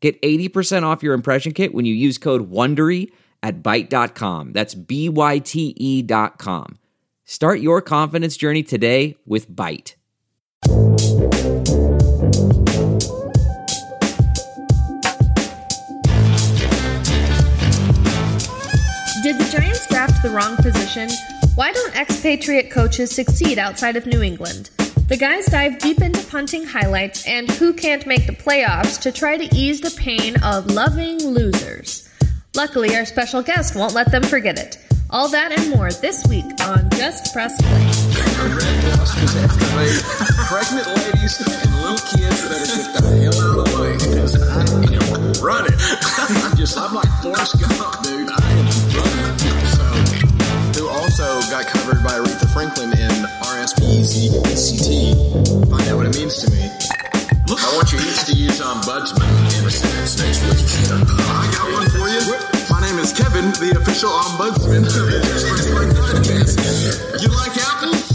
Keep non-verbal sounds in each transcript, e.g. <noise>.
Get 80% off your impression kit when you use code WONDERY at Byte.com. That's B-Y-T-E dot com. Start your confidence journey today with Byte. Did the Giants draft the wrong position? Why don't expatriate coaches succeed outside of New England? The guys dive deep into punting highlights and who can't make the playoffs to try to ease the pain of loving losers. Luckily, our special guest won't let them forget it. All that and more this week on Just Press Play. pregnant ladies and little kids better get the hell out of the way because I am running. I'm just, I'm like Forrest Gump, dude. I am running. So, who also got covered by Aretha Franklin in RSPECT. Find out what it means to me. Look. I want you each to use ombudsman in a sentence next week. I got one for you. My name is Kevin, the official ombudsman of the Express You like apples?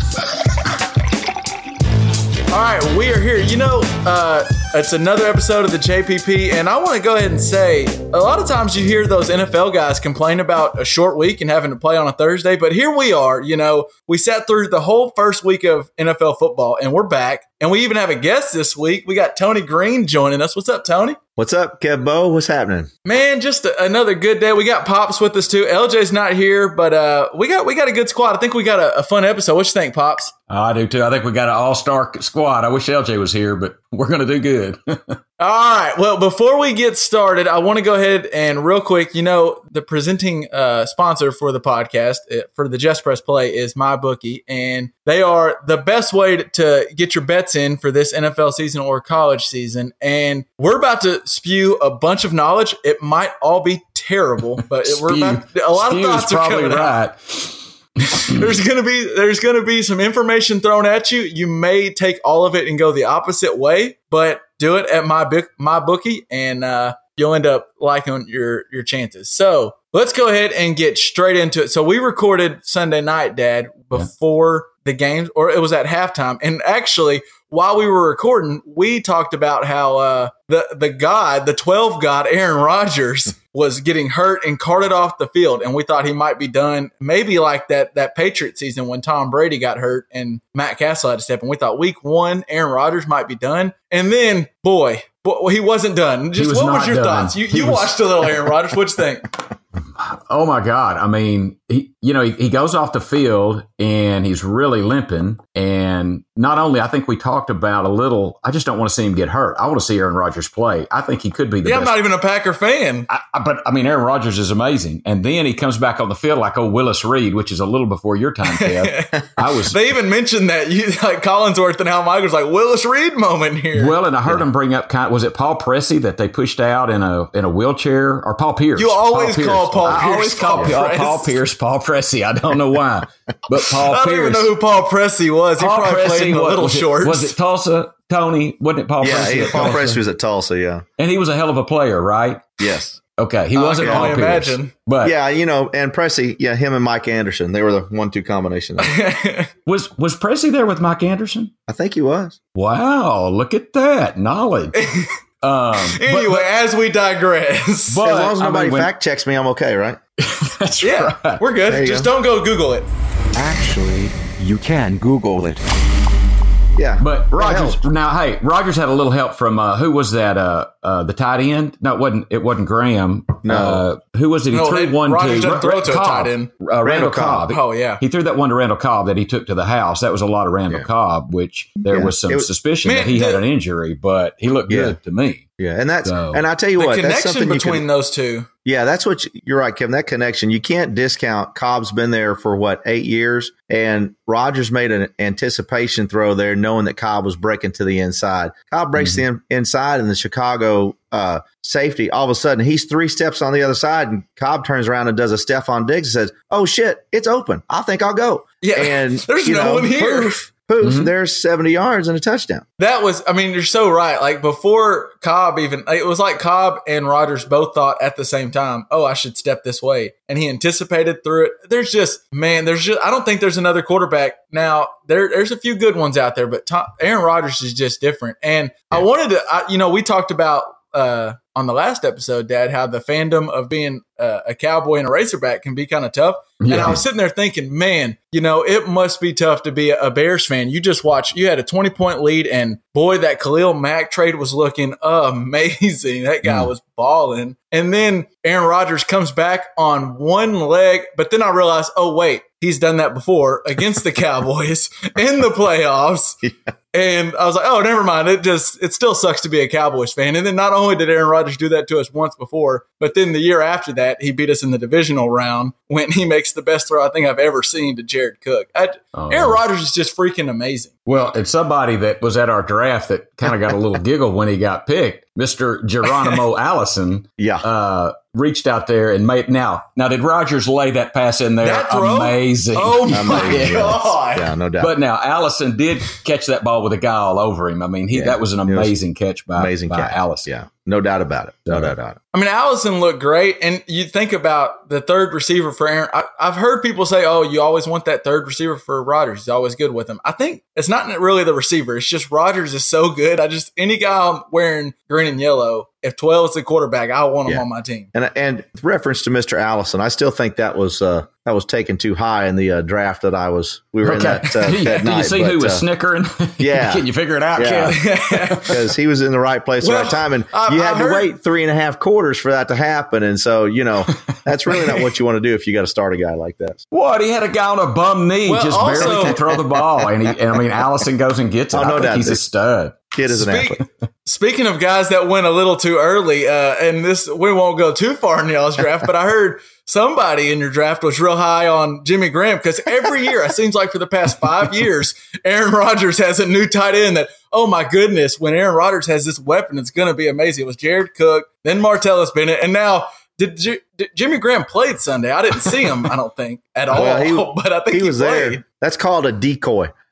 <laughs> All right, we are here. You know, uh, it's another episode of the JPP, and I want to go ahead and say a lot of times you hear those NFL guys complain about a short week and having to play on a Thursday, but here we are. You know, we sat through the whole first week of NFL football, and we're back. And we even have a guest this week. We got Tony Green joining us. What's up, Tony? What's up, Kev Bo? What's happening? Man, just a, another good day. We got Pops with us too. LJ's not here, but uh, we got we got a good squad. I think we got a, a fun episode. What you think, Pops? I do too. I think we got an all star squad. I wish LJ was here, but we're going to do good. <laughs> All right. Well, before we get started, I want to go ahead and real quick, you know, the presenting uh, sponsor for the podcast uh, for the Just Press Play is MyBookie, and they are the best way to, get your bets in for this NFL season or college season. And we're about to spew a bunch of knowledge. It might all be terrible, but it, we're about, <laughs> a lot Spew of thoughts are coming out right. <laughs> there's gonna be there's gonna be some information thrown at you. You may take all of it and go the opposite way, but do it at my book my bookie, and uh, you'll end up liking your your chances. So let's go ahead and get straight into it. So we recorded Sunday night, Dad, before the games, or it was at halftime, and actually while we were recording, we talked about how uh, the the god, the twelve god, Aaron Rodgers. Was getting hurt and carted off the field, and we thought he might be done. Maybe like that that Patriot season when Tom Brady got hurt and Matt Cassel had to step in. We thought week one, Aaron Rodgers might be done, and then boy, boy he wasn't done. Just was what was your done. thoughts? You He you was- watched a little Aaron Rodgers. What'd you think? <laughs> Oh my God. I mean, he, you know, he, he goes off the field and he's really limping. And not only, I think we talked about a little, I just don't want to see him get hurt. I want to see Aaron Rodgers play. I think he could be the Yeah, I'm not even a Packer fan. I, I- but I mean, Aaron Rodgers is amazing. And then he comes back on the field like, oh, Willis Reed, which is a little before your time, Kev. <laughs> I was. They even mentioned that you <laughs> like Collinsworth and Al Michaels like Willis Reed moment here. Well, and I heard him bring up kind. Was it Paul Pressey that they pushed out in a in a wheelchair or Paul Pierce? You always Pierce. call Paul I always call Paul Paul, Press. Paul Pierce Paul Pressey. I don't know why, but Paul <laughs> I don't Pierce. even know who Paul Pressey was. He Paul probably played in the what- little was it- shorts. was it Tulsa? Tony, wasn't it Paul Yeah, Pressey? he, Paul Tulsa? Press was at Tulsa. Yeah, and he was a hell of a player, right? yes, Okay, he wasn't can Paul only Pierce, imagine. but yeah. You know, and Pressey, yeah, him and Mike Anderson, they were the one-two combination. <laughs> Was was Pressey there with Mike Anderson? I think he was. Wow, look at that knowledge. <laughs> Um, but- anyway, as we digress. but, as long as I mean, nobody when- fact checks me, I'm okay, right? <laughs> that's yeah, right. we're good. Just go. don't go Google it. Actually, you can Google it. Yeah, But Rodgers now, hey, Rodgers had a little help from uh, who was that? Uh, uh, the tight end? No, it wasn't. It wasn't Graham. No. uh, who was it? He No, threw it- one Rodgers to didn't throw to a Cobb. tight end. Uh, Randall, Randall Cobb. Cobb. Oh yeah. He threw that one to Randall Cobb that he took to the house. That was a lot of Randall Yeah. Cobb, which there Yeah. was some was- suspicion Man, that he had an injury, but he looked Yeah. good to me. Yeah, and that's So- and I tell you The what, that's connection something you between can, those two. Yeah, that's what you, you're right, Kevin. That connection you can't discount. Cobb's been there for what eight years, and Rodgers made an anticipation throw there, knowing that Cobb was breaking to the inside. Cobb breaks Mm-hmm. the in, inside, and the Chicago uh, safety. All of a sudden, he's three steps on the other side, and Cobb turns around and does a Stefon Diggs and says, "Oh shit, it's open. I think I'll go." Yeah, and <laughs> there's you no know, one here. Poof, poof, Mhm. there's seventy yards and a touchdown. That was, I mean, you're so right. Like before Cobb even, it was like Cobb and Rodgers both thought at the same time, oh, I should step this way. And he anticipated through it. There's just, man, there's just, I don't think there's another quarterback. Now, there, there's a few good ones out there, but Tom, Aaron Rodgers is just different. And I wanted to, I, you know, we talked about, uh, on the last episode, Dad, how the fandom of being uh, a cowboy and a Razorback can be kind of tough. And I was sitting there thinking, man, you know, it must be tough to be a Bears fan. You just watch, you had a 20 point lead, and boy, that Khalil Mack trade was looking amazing. That guy Mm. was balling. And then Aaron Rodgers comes back on one leg, but then I realized, oh, wait, he's done that before against the <laughs> Cowboys in the playoffs. <laughs> And I was like, oh, never mind. It just, it still sucks to be a Cowboys fan. And then not only did Aaron Rodgers do that to us once before, but then the year after that, he beat us in the divisional round when he makes the best throw I think I've ever seen to Jared Cook. I, Oh, Aaron. Rodgers is just freaking amazing. Well, and somebody that was at our draft that kind of got a little <laughs> giggle when he got picked, Mr. Geronimo <laughs> Allison, Yeah, uh, reached out there and made. Now, now did Rodgers lay that pass in there? That throw? Amazing. Oh my Amazing. God. yeah, no doubt. But now Allison did catch that ball with a guy all over him. I mean, he Yeah, that was an it was amazing catch by, Amazing by catch. Allison. Yeah, no doubt about it. No doubt about it. I mean, Allison looked great. And you think about the third receiver for Aaron. I, I've heard people say, oh, you always want that third receiver for Rodgers. He's always good with him. I think it's not really the receiver. It's just Rodgers is so good. I just, any guy wearing green and yellow, if 12 is the quarterback, I want him Yeah. on my team. And and with reference to Mr. Allison, I still think that was uh, that was taken too high in the uh, draft that I was. We were in that, uh, <laughs> Do that you night. see but, who was uh, snickering? <laughs> yeah. Can you figure it out, Yeah. <laughs> Because he was in the right place at the right time, and I- you I had to heard- wait three and a half quarters for that to happen. And so, you know, <laughs> that's really not what you want to do if you got to start a guy like that. What? He had a guy on a bum knee, Well, just also- barely can throw the ball, and he, and I mean, Allison goes and gets it. Oh, I no think doubt. he's a stud. Kid is an Speak- athlete. <laughs> Speaking of guys that went a little too early, uh, and this we won't go too far in y'all's draft, but I heard somebody in your draft was real high on Jimmy Graham because every year it seems like for the past five years, Aaron Rodgers has a new tight end that oh my goodness, when Aaron Rodgers has this weapon, it's going to be amazing. It was Jared Cook, then Martellus Bennett, and now. Did, J- did Jimmy Graham played Sunday? I didn't see him. I don't think at all. Well, he- <laughs> but I think He he, was played. there. That's called a decoy. <laughs>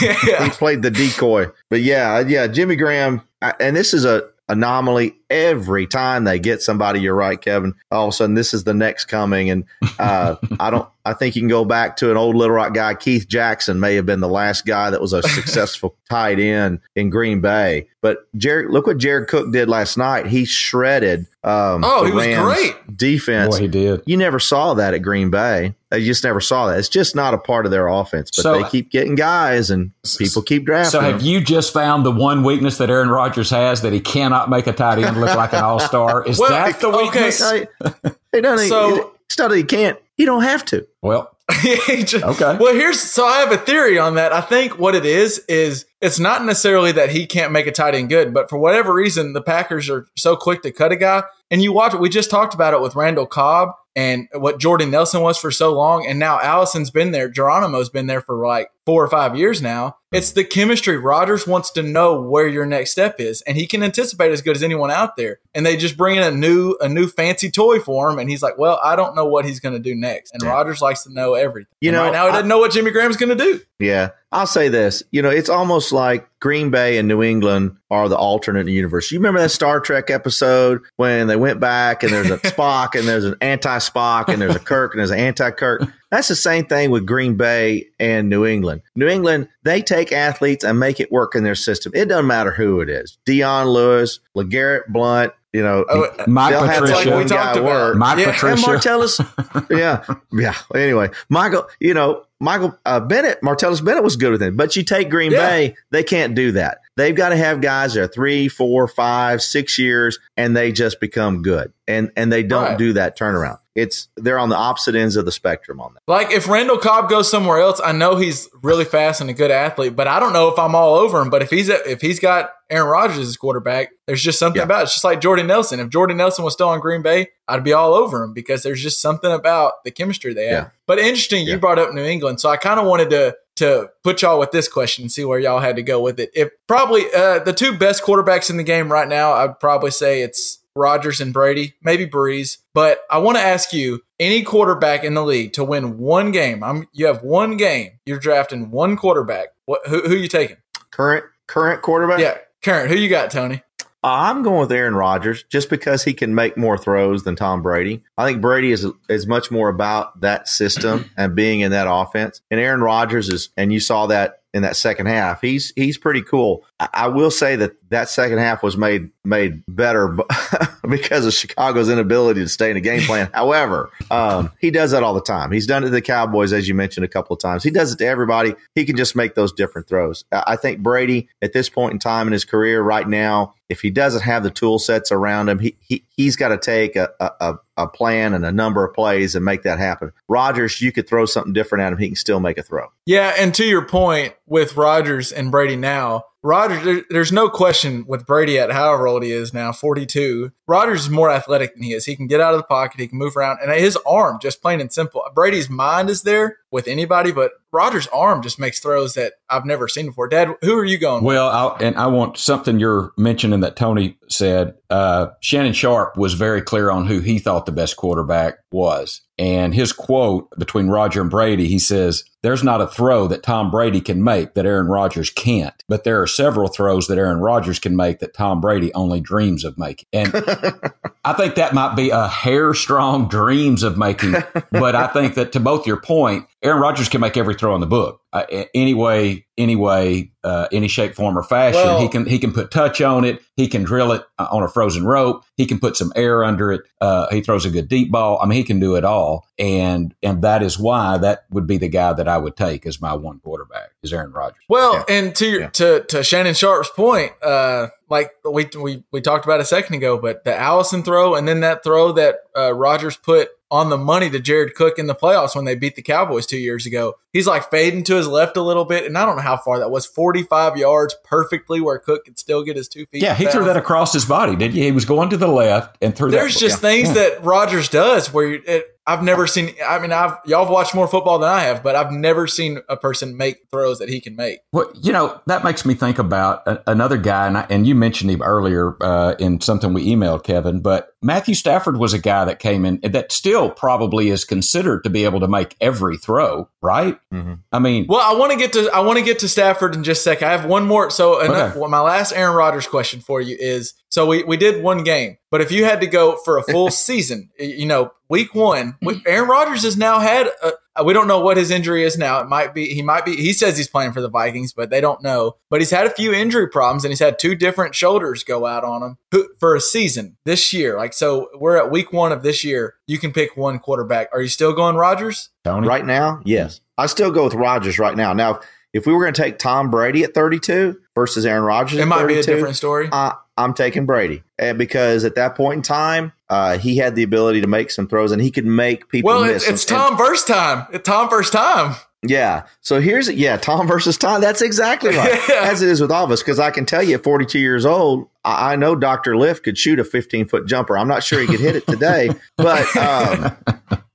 yeah. He played the decoy. But yeah, yeah, Jimmy Graham, I- and this is a anomaly every time they get somebody. You're right, Kevin. All of a sudden, this is the next coming, and uh, <laughs> I don't. I think you can go back to an old Little Rock guy. Keith Jackson may have been the last guy that was a <laughs> successful tight end in Green Bay. But Jared, look what Jared Cook did last night. He shredded. Um, Oh, he was great. Defense. Boy, he did. You never saw that at Green Bay. You just never saw that. It's just not a part of their offense. But So- they keep getting guys, and people keep drafting. So, have them. you just found the one weakness that Aaron Rodgers has that he cannot make a tight end <laughs> look like an all star? Is Well, that the okay, weakness? Hey, he doesn't. So- it's not that he can't. You don't have to. Well, <laughs> He just- Okay. Well, here's so I have a theory on that. I think what it is is it's not necessarily that he can't make a tight end good, but for whatever reason, the Packers are so quick to cut a guy. And you watch it. We just talked about it with Randall Cobb and what Jordan Nelson was for so long, and now Allison's been there. Geronimo's been there for like four or five years now. It's the chemistry. Rodgers wants to know where your next step is, and he can anticipate as good as anyone out there. And they just bring in a new, a new fancy toy for him, and he's like, "Well, I don't know what he's going to do next." And Yeah. Rodgers likes to know everything. You And know, right now he I- doesn't know what Jimmy Graham's going to do. Yeah, I'll say this. You know, it's almost like Green Bay and New England are the alternate universe. You remember that Star Trek episode when they went back and there's a <laughs> Spock and there's an anti-Spock and there's a Kirk and there's an anti-Kirk. That's the same thing with Green Bay and New England. New England, they take athletes and make it work in their system. It doesn't matter who it is. Dion Lewis, LeGarrette Blount, you know, Oh, Mike they'll Patricia. like we talked about. Mike Yeah, And Martellus, <laughs> yeah, yeah. Anyway, Michael, you know, Michael uh, Bennett, Martellus Bennett was good with him. But you take Green Yeah. Bay, they can't do that. They've got to have guys that are three, four, five, six years, and they just become good. And and they don't Right. do that turnaround. It's they're on the opposite ends of the spectrum on that. Like if Randall Cobb goes somewhere else, I know he's really fast and a good athlete, but I don't know if I'm all over him. But if he's if he's got Aaron Rodgers as quarterback, there's just something Yeah. about it. It's just like Jordan Nelson. If Jordan Nelson was still on Green Bay, I'd be all over him because there's just something about the chemistry they have. Yeah. But interesting, you brought up New England, so I kind of wanted to to put y'all with this question and see where y'all had to go with it. If probably uh, the two best quarterbacks in the game right now, I'd probably say it's Rodgers and Brady, maybe Brees. But I want to ask you, any quarterback in the league to win one game, I'm, you have one game, you're drafting one quarterback. What, who, who you taking? Current current quarterback. Yeah, current. who you got, Tony? I'm going with Aaron Rodgers just because he can make more throws than Tom Brady. I think Brady is is much more about that system <clears throat> and being in that offense. And Aaron Rodgers is, and you saw that in that second half. He's he's pretty cool. I, I will say that that second half was made made better <laughs> because of Chicago's inability to stay in a game plan. However, um, he does that all the time. He's done it to the Cowboys, as you mentioned a couple of times. He does it to everybody. He can just make those different throws. I think Brady, at this point in time in his career, right now, if he doesn't have the tool sets around him, he, he he's got to take a, a, a plan and a number of plays and make that happen. Rodgers, you could throw something different at him, he can still make a throw. Yeah, and to your point with Rodgers and Brady now, Rodgers, there's no question with Brady at however old he is now, 42. Rodgers is more athletic than he is. He can get out of the pocket, he can move around, and his arm, just plain and simple. Brady's mind is there with anybody, but Rodgers' arm just makes throws that I've never seen before. Dad, who are you going? Well, I'll, and I want something you're mentioning that Tony said. Uh, Shannon Sharpe was very clear on who he thought the best quarterback was. And his quote between Roger and Brady, he says, There's not a throw that Tom Brady can make that Aaron Rodgers can't, but there are several throws that Aaron Rodgers can make that Tom Brady only dreams of making. And <laughs> I think that might be a hair strong <laughs> dreams of making. But I think that to both your point, Aaron Rodgers can make every throw in the book. Uh, any way, any way, uh, any shape, form, or fashion. Well- he can he can put touch on it. He can drill it uh, on a frozen rope. He can put some air under it. Uh, he throws a good deep ball. I mean, he can do it all. And and that is why that would be the guy that I would take as my one quarterback is Aaron Rodgers. Well, and to your Yeah. to to Shannon Sharpe's point, uh, like we we we talked about a second ago, but the Allison throw and then that throw that uh, Rodgers put on the money to Jared Cook in the playoffs when they beat the Cowboys two years ago. He's like fading to his left a little bit, and I don't know how far that was. Forty five yards perfectly where Cook could still get his two feet. Yeah, he threw that across his body, didn't he? He was going to the left and threw There's that. just things that Rodgers does where you- it, I've never seen. I mean, I've y'all have watched more football than I have, but I've never seen a person make throws that he can make. Well, you know, that makes me think about a, another guy, and, I, and you mentioned him earlier uh, in something we emailed Kevin, but Matthew Stafford was a guy that came in that still probably is considered to be able to make every throw, right? Mhm. I mean, Well, I want to get to I want to get to Stafford in just a second. I have one more. So, enough, Okay. well, my last Aaron Rodgers question for you is: so we we did one game, but if you had to go for a full <laughs> season, you know, week one, Aaron Rodgers has now had. A, we don't know what his injury is now. It might be he might be. He says he's playing for the Vikings, but they don't know. But he's had a few injury problems, and he's had two different shoulders go out on him for a season this year. Like so, we're at week one of this year. You can pick one quarterback. Are you still going Rodgers? Tony, Right now, yes. I still go with Rodgers right now. Now, if we were going to take Tom Brady at 32 versus Aaron Rodgers It at might be a different story. uh, I'm taking Brady and because at that point in time, uh, he had the ability to make some throws and he could make people Well, miss. it's, it's And- and- Tom first time. It's Tom first time. yeah. So here's yeah, Tom <laughs> versus Tom. That's exactly right. <laughs> Yeah. As it is with all of us, because I can tell you, at 42 years old, I, I know Doctor Lift could shoot a 15 foot jumper. I'm not sure he could hit it today, <laughs> but um,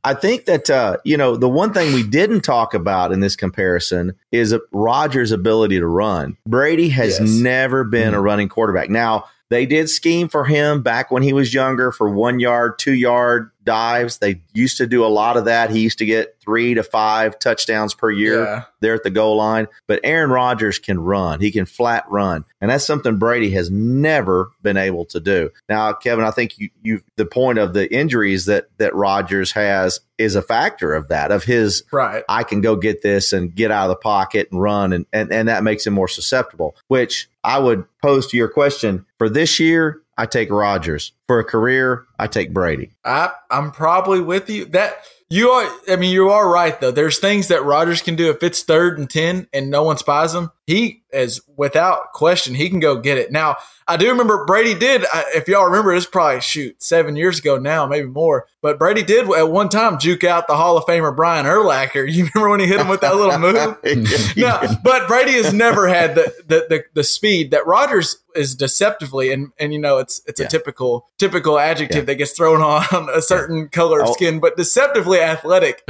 I think that uh, you know the one thing we didn't talk about in this comparison is Rodgers' ability to run. Brady has Yes. never been a running quarterback. Now they did scheme for him back when he was younger for one yard, two yard dives. They used to do a lot of that. He used to get three to five touchdowns per year Yeah. there at the goal line. But Aaron Rodgers can run. He can flat run. And that's something Brady has never been able to do. Now, Kevin, I think you, you the point of the injuries that that Rodgers has is a factor of that, of his Right. I can go get this and get out of the pocket and run and, and, and that makes him more susceptible, which I would pose to your question for this year, I take Rodgers. For a career, I take Brady. I I'm probably with you. That you are. I mean, you are right though. There's things that Rodgers can do if it's third and ten and no one spies him. He is without question. He can go get it. Now I do remember Brady did. If y'all remember, it's probably shoot seven years ago now, maybe more. But Brady did at one time juke out the Hall of Famer Brian Urlacher. <laughs> You remember when he hit him with that little move? <laughs> no, but Brady has never had the, the the the speed that Rodgers is deceptively, and and you know it's it's a typical typical adjective that gets thrown on <laughs> a certain color of Oh. skin, but deceptively athletic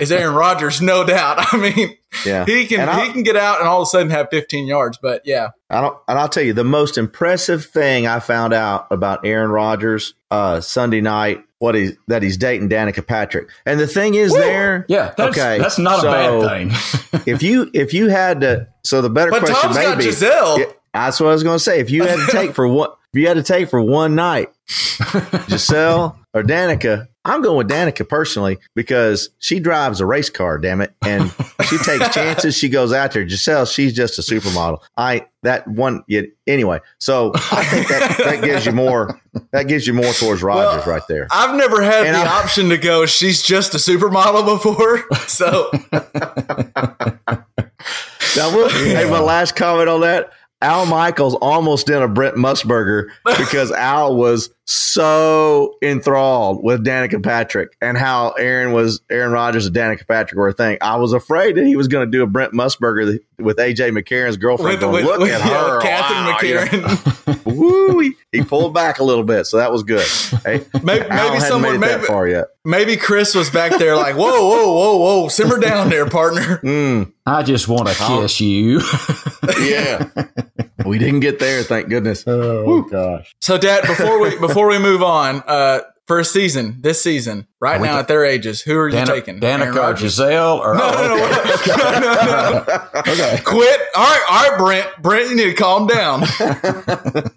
is Aaron Rodgers, no doubt. I mean, Yeah. he can he can get out and all of a sudden have 15 yards, but yeah, I don't, and I'll tell you the most impressive thing I found out about Aaron Rodgers uh, Sunday night. What he that he's dating Danica Patrick, and the thing is there. Yeah, that's, Okay, that's not so- a bad thing. <laughs> if you if you had to, so the better but question Tom's may got. Gisele. That's what I was going to say. If you had to take for one, if you had to take for one night, <laughs> Gisele or Danica, I'm going with Danica personally because she drives a race car. Damn it, and she <laughs> takes chances. She goes out there. Gisele, she's just a supermodel. I that one. Yeah, anyway, so I think that that gives you more. That gives you more towards Rodgers right there. I've never had And the I- option to go. She's just a supermodel before, <laughs> so Now, we'll, hey, my last comment on that. Al Michaels almost did a Brent Musberger because <laughs> Al was so enthralled with Danica Patrick and how Aaron was Aaron Rodgers and Danica Patrick were a thing. I was afraid that he was going to do a Brent Musberger with AJ McCarron's girlfriend. with, going, with, Look with at yeah, her, Catherine Wow, you know. Woo, he, he pulled back a little bit, so that was good. Hey, <laughs> Maybe- maybe hadn't someone- made it that maybe- far yet. Maybe Chris was back there like, whoa, whoa, whoa, whoa, simmer down there, partner. <laughs> Mm, I just want to kiss you. <laughs> yeah, we didn't get there, thank goodness. oh gosh. So, Dad, before we before we move on, uh, first season, this season, right now at their ages, who are you taking? Danica or Gisele or No, no, no, no, no, no. <laughs> okay. Quit. All right, all right, Brent. Brent, you need to calm down. <laughs>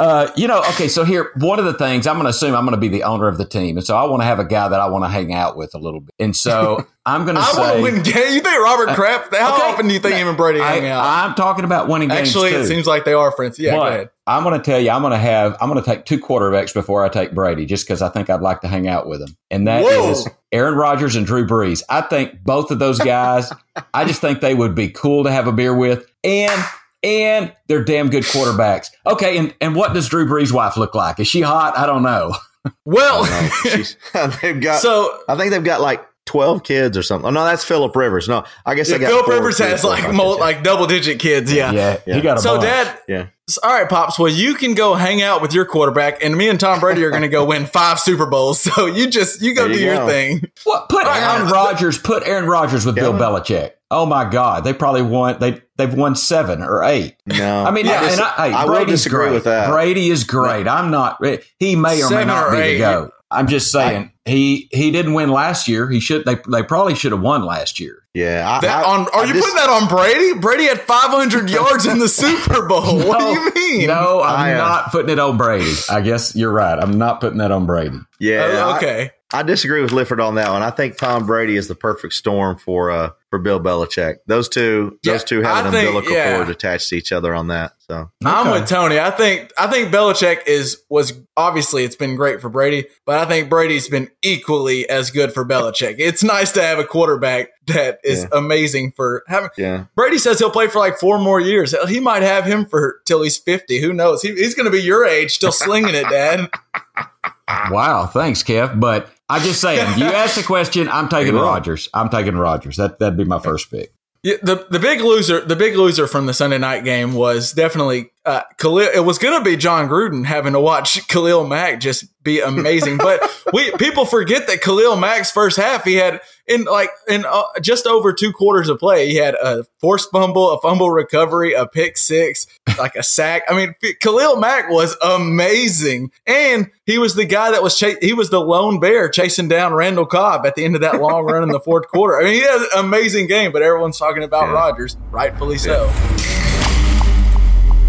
Uh, you know, okay, so here, one of the things I'm going to assume I'm going to be the owner of the team. And so I want to have a guy that I want to hang out with a little bit. And so <laughs> I'm going to I want say. to win games. You think Robert Kraft? How okay. often do you think him and Brady hang I, out? I'm talking about winning games. Actually, it seems like they are friends. Yeah, go ahead. I'm going to tell you, I'm going to have, I'm going to take two quarterbacks before I take Brady, just because I think I'd like to hang out with him, and that is Whoa. Aaron Rodgers and Drew Brees. I think both of those guys, I just think they would be cool to have a beer with, and and they're damn good quarterbacks. Okay, and and what does Drew Brees' wife look like? Is she hot? I don't know. <laughs> Well, No, she's- <laughs> they've got so I think they've got like 12 kids or something. Oh, no, that's Philip Rivers. No, I guess yeah, Philip Rivers three, has like five mul- kids, like double digit kids. Yeah. Yeah, Yeah. he got a So, bunch. Dad, yeah. all right, pops. Well, you can go hang out with your quarterback, and me and Tom Brady are going to go win five Super Bowls. <laughs> So you just you go There do you your thing. What put Aaron Rodgers? Put Aaron Rodgers with Bill Belichick. Oh my God, they probably want They they've won seven or eight. No, I mean, I yeah, and I, hey, I will Brady's disagree great. with that. Brady is great. I'm not. He may or Seven may not or be eight. the go. I'm just saying he he didn't win last year. He should. They they probably should have won last year. Yeah, I, That, I- on, are I you dis- putting that on Brady? Brady had 500 <laughs> yards in the Super Bowl. what do you mean? No, I'm I, uh, not putting it on Brady. I guess you're right. I'm not putting that on Brady. Yeah, I- okay. I, disagree with Lifford on that one. I think Tom Brady is the perfect storm for uh for Bill Belichick. Those two, Yeah, those two have I an think- umbilical yeah. cord attached to each other on that. So I'm Okay. with Tony. I think I think Belichick is was obviously it's been great for Brady, but I think Brady's been equally as good for Belichick. It's nice to have a quarterback that is Yeah. amazing for having. yeah, Brady says he'll play for like four more years. He might have him for till he's 50. Who knows? He, he's going to be your age, still slinging it, Dad. <laughs> Wow, thanks, Kev. But I'm just saying, you <laughs> asked the question. I'm taking will. Rodgers. I'm taking Rodgers. That that'd be my first pick. Yeah, the the big loser, the big loser from the Sunday night game was definitely uh, Khalil. It was going to be Jon Gruden having to watch <laughs> Khalil Mack just be amazing, but we people forget that Khalil Mack's first half he had in like in uh, just over two quarters of play he had a forced fumble, a fumble recovery, a pick six, like a sack. I mean, Khalil Mack was amazing, and he was the guy that was cha- he was the lone bear chasing down Randall Cobb at the end of that long run in the fourth quarter. I mean, he had an amazing game, but everyone's talking about Yeah. Rodgers, rightfully so.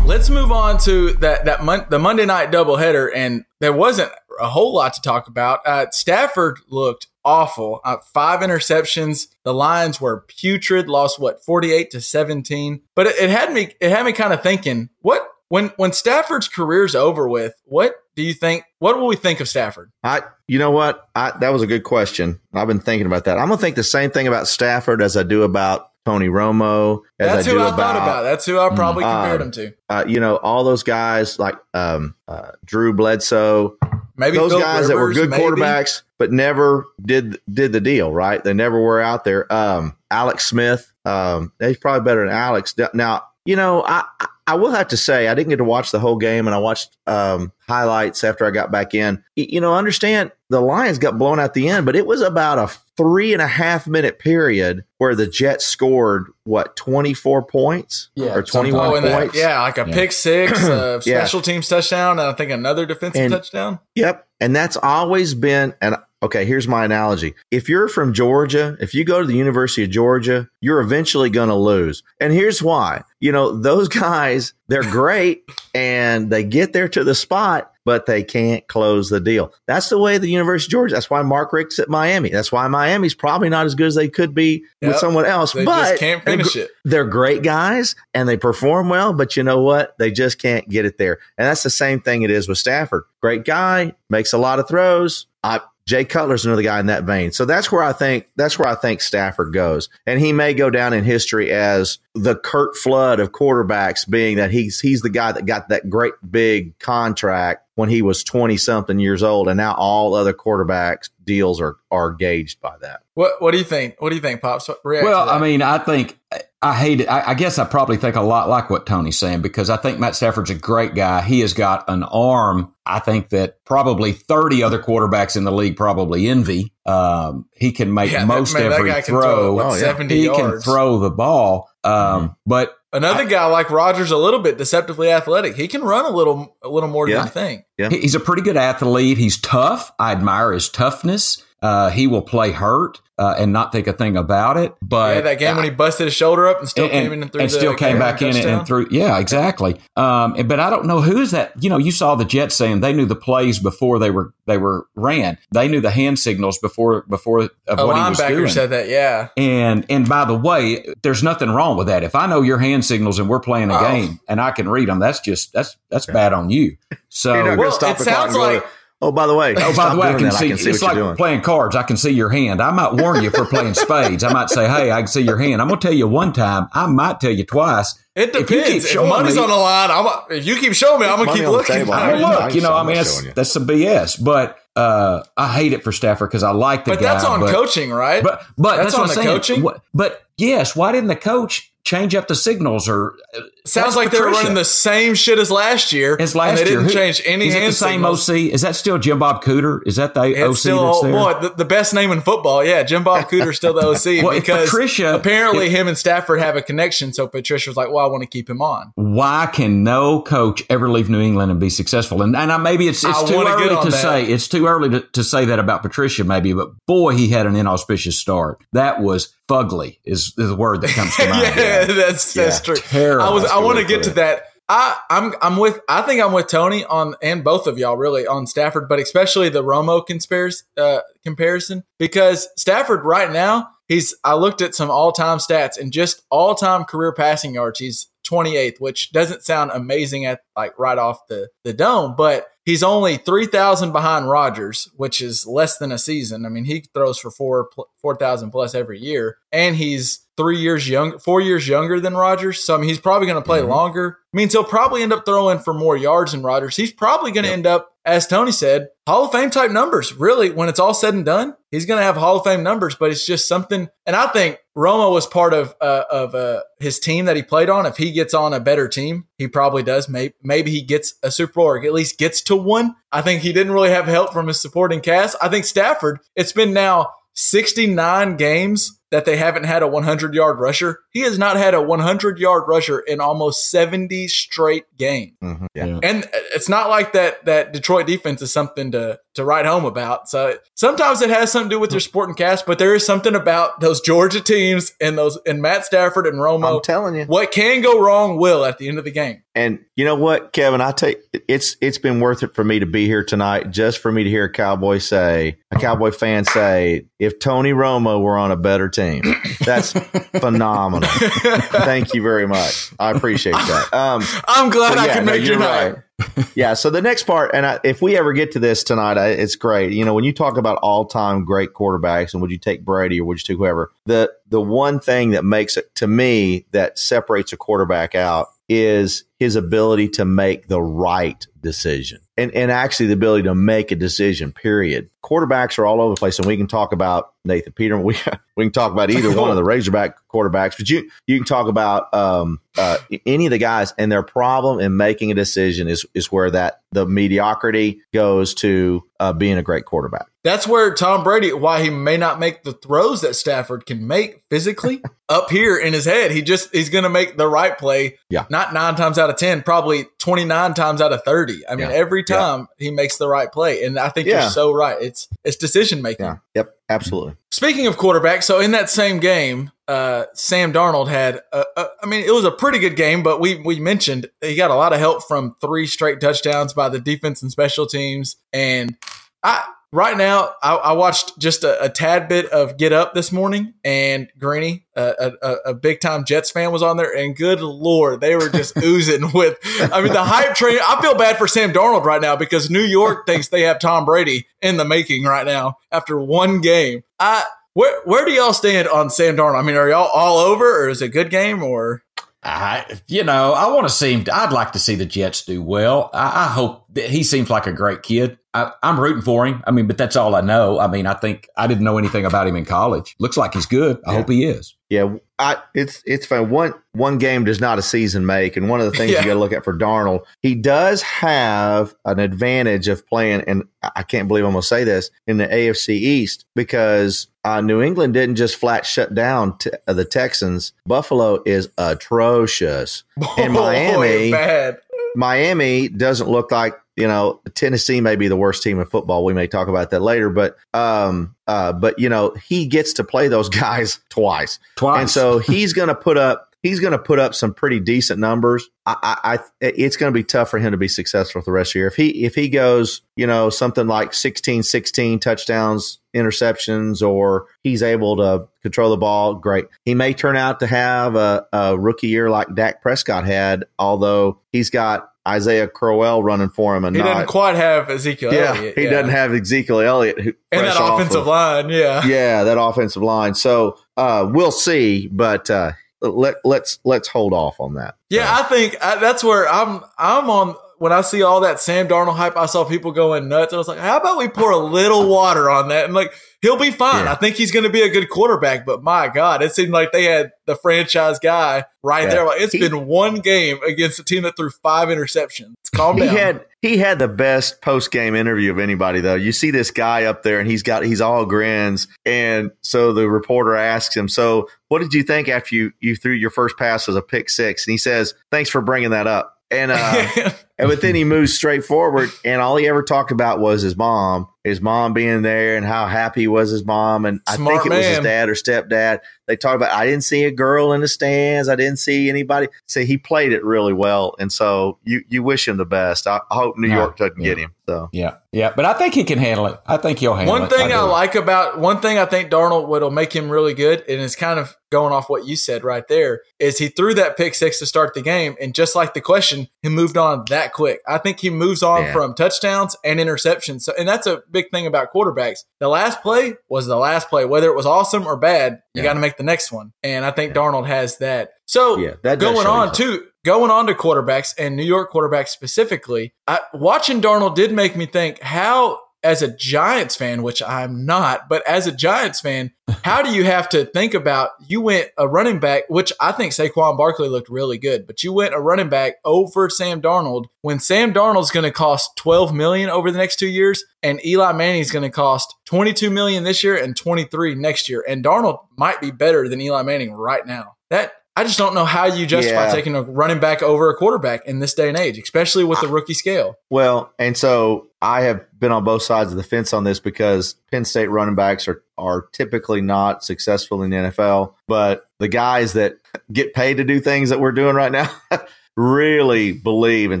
Let's move on to that that mon- the Monday night doubleheader, and there wasn't a whole lot to talk about. Uh, Stafford looked awful. Uh, five interceptions. The Lions were putrid. Lost what forty eight to seventeen. But it, it had me it had me kind of thinking what when when Stafford's career's over with. What do you think? What will we think of Stafford? I you know what I that was a good question. I've been thinking about that. I'm gonna think the same thing about Stafford as I do about Tony Romo. As That's I who I thought about. That's who I probably compared Um, him to. Uh, you know all those guys like um, uh, Drew Bledsoe. Maybe those guys that were Rivers, good maybe. quarterbacks, but never did did the deal. Right? They never were out there. Um, Alex Smith. Um, he's probably better than Alex. Now You know, I I will have to say I didn't get to watch the whole game, and I watched um, highlights after I got back in. You know, understand the Lions got blown out the end, but it was about a three and a half minute period where the Jets scored what twenty four points Yeah, or twenty one and that, points. yeah, like a Yeah. pick six, <clears throat> a Yeah. special teams touchdown, and I think another defensive And- touchdown. Yep. And that's always been, and okay, here's my analogy. If you're from Georgia, if you go to the University of Georgia, you're eventually going to lose. And here's why. You know, those <laughs> guys, they're great and they get there to the spot, but they can't close the deal. That's the way the University of Georgia. That's why Mark Richt's at Miami. That's why Miami's probably not as good as they could be with someone else. They but just can't they're it. they're great guys and they perform well, but you know what? They just can't get it there. And that's the same thing it is with Stafford. Great guy, makes a lot of throws. I, Jay Cutler's another guy in that vein. So that's where I think that's where I think Stafford goes. And he may go down in history as the Curt Flood of quarterbacks, being that he's he's the guy that got that great big contract when he was 20 something years old and now all other quarterbacks deals are are gauged by that. What What do you think? What do you think, pops? React Well. I mean, I think I hate it. I, I guess I probably think a lot like what Tony's saying because I think Matt Stafford's a great guy. He has got an arm. I think that probably thirty other quarterbacks in the league probably envy. Um, he can make Yeah, that- most man, that every guy can throw. throw, Oh, yeah. 70 he yards. can throw the ball. Um, But Another guy like Rodgers, a little bit deceptively athletic. He can run a little, a little more Yeah. than you think. Yeah. He's a pretty good athlete. He's tough. I admire his toughness. Uh, he will play hurt uh, and not think a thing about it. But yeah, that game when he busted his shoulder up and still and, came in and threw and the still came back in and, touchdown. and threw. Yeah, exactly. Um, and- but I don't know who is that. You know, you saw the Jets saying they knew the plays before they were they were ran. They knew the hand signals before before of a what he was doing. said that. Yeah, And and by the way, there's nothing wrong with that. If I know your hand signals and we're playing a Oh. game and I can read them, that's just that's that's bad on you. So You're Well, stop it sounds and go, like- Oh, by the way, Oh, by the way, I can see. I can see it's what like you're doing. playing cards. I can see your hand. I might warn you for playing <laughs> spades. I might say, "Hey, I can see your hand." I'm going to tell you one time. I might tell you twice. it If you depends. If, showing money's me- on the line, I'm, if you keep showing me, I'm gonna keep on the looking. table. I mean, I- look, I- you know, I I'm mean, that's that's some BS. But uh, I hate it for Stafford because I like the but guy. that's on but, coaching, right? But but That's that's, on what the I'm saying. coaching? What- but yes, why didn't the coach change up the signals or? uh, Sounds like they're running the same shit as last year. As last and they year, didn't Who- change any Is it the same signals. OC? Is that still Jim Bob Cooter? Is that the It's OC still that's boy, the, the best name in football. Yeah, Jim Bob <laughs> Cooter's still the OC Well, because Patricia- apparently if- him and Stafford have a connection. So Patricia was like, "Well, I want to keep him on." why can no coach ever leave New England and be successful? And, and I, maybe it's, it's too early to that. say. It's too early to, to say that about Patricia, maybe. But boy, he had an inauspicious start. That was fugly. Is, is the word that comes to <laughs> mind. yeah, that's <laughs> that's Yeah, true. I was. I want to to get to that. I, I'm I'm with. I think I'm with Tony on and both of y'all really on Stafford, but especially the Romo conspiracy uh, comparison because Stafford right now he's. I looked at some all time stats and just all time career passing yards. He's 28th, which doesn't sound amazing at like right off the the dome, but he's only 3,000 behind Rodgers, which is less than a season. I mean, he throws for four 4,000 plus every year, and he's three years young, four years younger than Rodgers. So I mean, he's probably going to play longer. Means he'll probably end up throwing for more yards than Rodgers. He's probably going to end up, as Tony said, Hall of Fame type numbers. Really, when it's all said and done, he's going to have Hall of Fame numbers. But it's just something, and I think Romo was part of uh, of uh, his team that he played on. If he gets on a better team, he probably does. Maybe maybe he gets a Super Bowl or at least gets to one. I think he didn't really have help from his supporting cast. I think Stafford. It's been now 69 games that they haven't had a 100 yard rusher. He has not had a 100 yard rusher in almost 70 straight games. Mhm. Yeah. And it's not like that that Detroit defense is something to to write home about. So sometimes it has something to do with their sporting cast, but there is something about those Georgia teams and those and Matt Stafford and Romo. I'm telling you. what can go wrong will at the end of the game. And you know what, Kevin? I take it's it's been worth it for me to be here tonight, just for me to hear a Cowboy say, a Cowboy fan say, if Tony Romo were on a better team, that's phenomenal. Thank you very much. I appreciate that. Um, I'm glad I yeah, can no, make your night. right. yeah. So the next part, and I, if we ever get to this tonight, I, it's great. You know, when you talk about all time great quarterbacks, and would you take Brady or would you take whoever? The the one thing that makes it to me that separates a quarterback out is his ability to make the right decision and, and actually the ability to make a decision, period. Quarterbacks are all over the place, and we can talk about Nathan Peterman. <laughs> We, we can talk about either one of the <laughs> Razorback quarterbacks, but you, you can talk about um, uh, any of the guys, and their problem in making a decision is, is where that the mediocrity goes to uh, being a great quarterback. That's where Tom Brady, why he may not make the throws that Stafford can make physically <laughs> up here in his head. He just, he's going to make the right play. Yeah. Not nine times out of 10, probably 29 times out of 30. I mean, Yeah. every time he makes the right play. And I think Yeah. you're so right. It's, it's decision making. Yeah. Yep. Absolutely. Speaking of quarterback, so in that same game, uh, Sam Darnold had, a, a, I mean, it was a pretty good game, but we we mentioned he got a lot of help from three straight touchdowns by the defense and special teams. And I right now, I, I watched just a, a tad bit of Get Up this morning, and Greeny, a, a, a big time Jets fan, was on there, and good lord, they were just <laughs> oozing with. I mean, the hype train. I feel bad for Sam Darnold right now because New York thinks they have Tom Brady in the making right now after one game. I where where do y'all stand on Sam Darnold? I mean, are y'all all over, or is it a good game, or I, you know, I want to see him. I'd like to see the Jets do well. I, I hope that he seems like a great kid. I, I'm rooting for him. I mean, but that's all I know. I mean, I think I didn't know anything about him in college. Looks like he's good. I Yeah. hope he is. Yeah, I, it's it's fine. One one game does not a season make, and one of the things Yeah. you got to look at for Darnold, he does have an advantage of playing, and I can't believe I'm going to say this in the AFC East because uh, New England didn't just flat shut down t- uh, the Texans. Buffalo is atrocious, <laughs> and Miami bad? Miami doesn't look like you know Tennessee may be the worst team in football. We may talk about that later, but um, uh, but you know he gets to play those <laughs> guys twice. Twice. And so he's going to put up he's going to put up some pretty decent numbers. I, I, I it's going to be tough for him to be successful for the rest of the year. If he if he goes, you know, something like 16 16 touchdowns, interceptions or he's able to control the ball, great. He may turn out to have a, a rookie year like Dak Prescott had, although he's got Isaiah Crowell running for him and He not doesn't quite have Ezekiel yeah, Elliott. he doesn't have Ezekiel Elliott who, and that off offensive of- line. Yeah, yeah, that offensive line. So uh, we'll see, but uh, let let's let's hold off on that. Yeah, I think I, that's where I'm. I'm on when I see all that Sam Darnold hype. I saw people going nuts. I was like, how about we pour a little water on that and like he'll be fine. Yeah. I think he's going to be a good quarterback. But my God, it seemed like they had the franchise guy right Yeah. there. Like it's He- been one game against a team that threw five interceptions. Calm He down. had he had the best post game interview of anybody though. You see this guy up there and he's got he's all grins, and so the reporter asks him, "So what did you think after you you threw your first pass as a pick six? And he says, "Thanks for bringing that up." And uh, <laughs> And but then he moves straight forward, and all he ever talked about was his mom, his mom being there, and how happy was his mom. And I Smart think it was his dad or stepdad. They talked about. I didn't see a girl in the stands. I didn't see anybody. See, he played it really well, and so you you wish him the best. I, I hope New York doesn't yeah. get him. So Yeah, yeah, but I think he can handle it. I think he'll handle One it. One thing I, do. like about one thing I think Darnold what'll make him really good, and it's kind of going off what you said right there, is he threw that pick six to start the game, and just like the question, he moved on that quick. I think he moves on Yeah. from touchdowns and interceptions. So, and that's a big thing about quarterbacks. The last play was the last play, whether it was awesome or bad. You Yeah. got to make the next one, and I think Darnold has that. So Yeah, that going on to going on to quarterbacks and New York quarterbacks specifically, I, watching Darnold did make me think how, as a Giants fan, which I'm not, but as a Giants fan, <laughs> how do you have to think about you went a running back, which I think Saquon Barkley looked really good, but you went a running back over Sam Darnold when Sam Darnold's going to cost 12 million over the next two years, and Eli Manning's going to cost 22 million this year and 23 next year, and Darnold might be better than Eli Manning right now. That I just don't know how you justify Yeah. taking a running back over a quarterback in this day and age, especially with the rookie scale. Well, and so I have been on both sides of the fence on this because Penn State running backs are are typically not successful in the NFL, but the guys that get paid to do things that we're doing right now <laughs> really believe in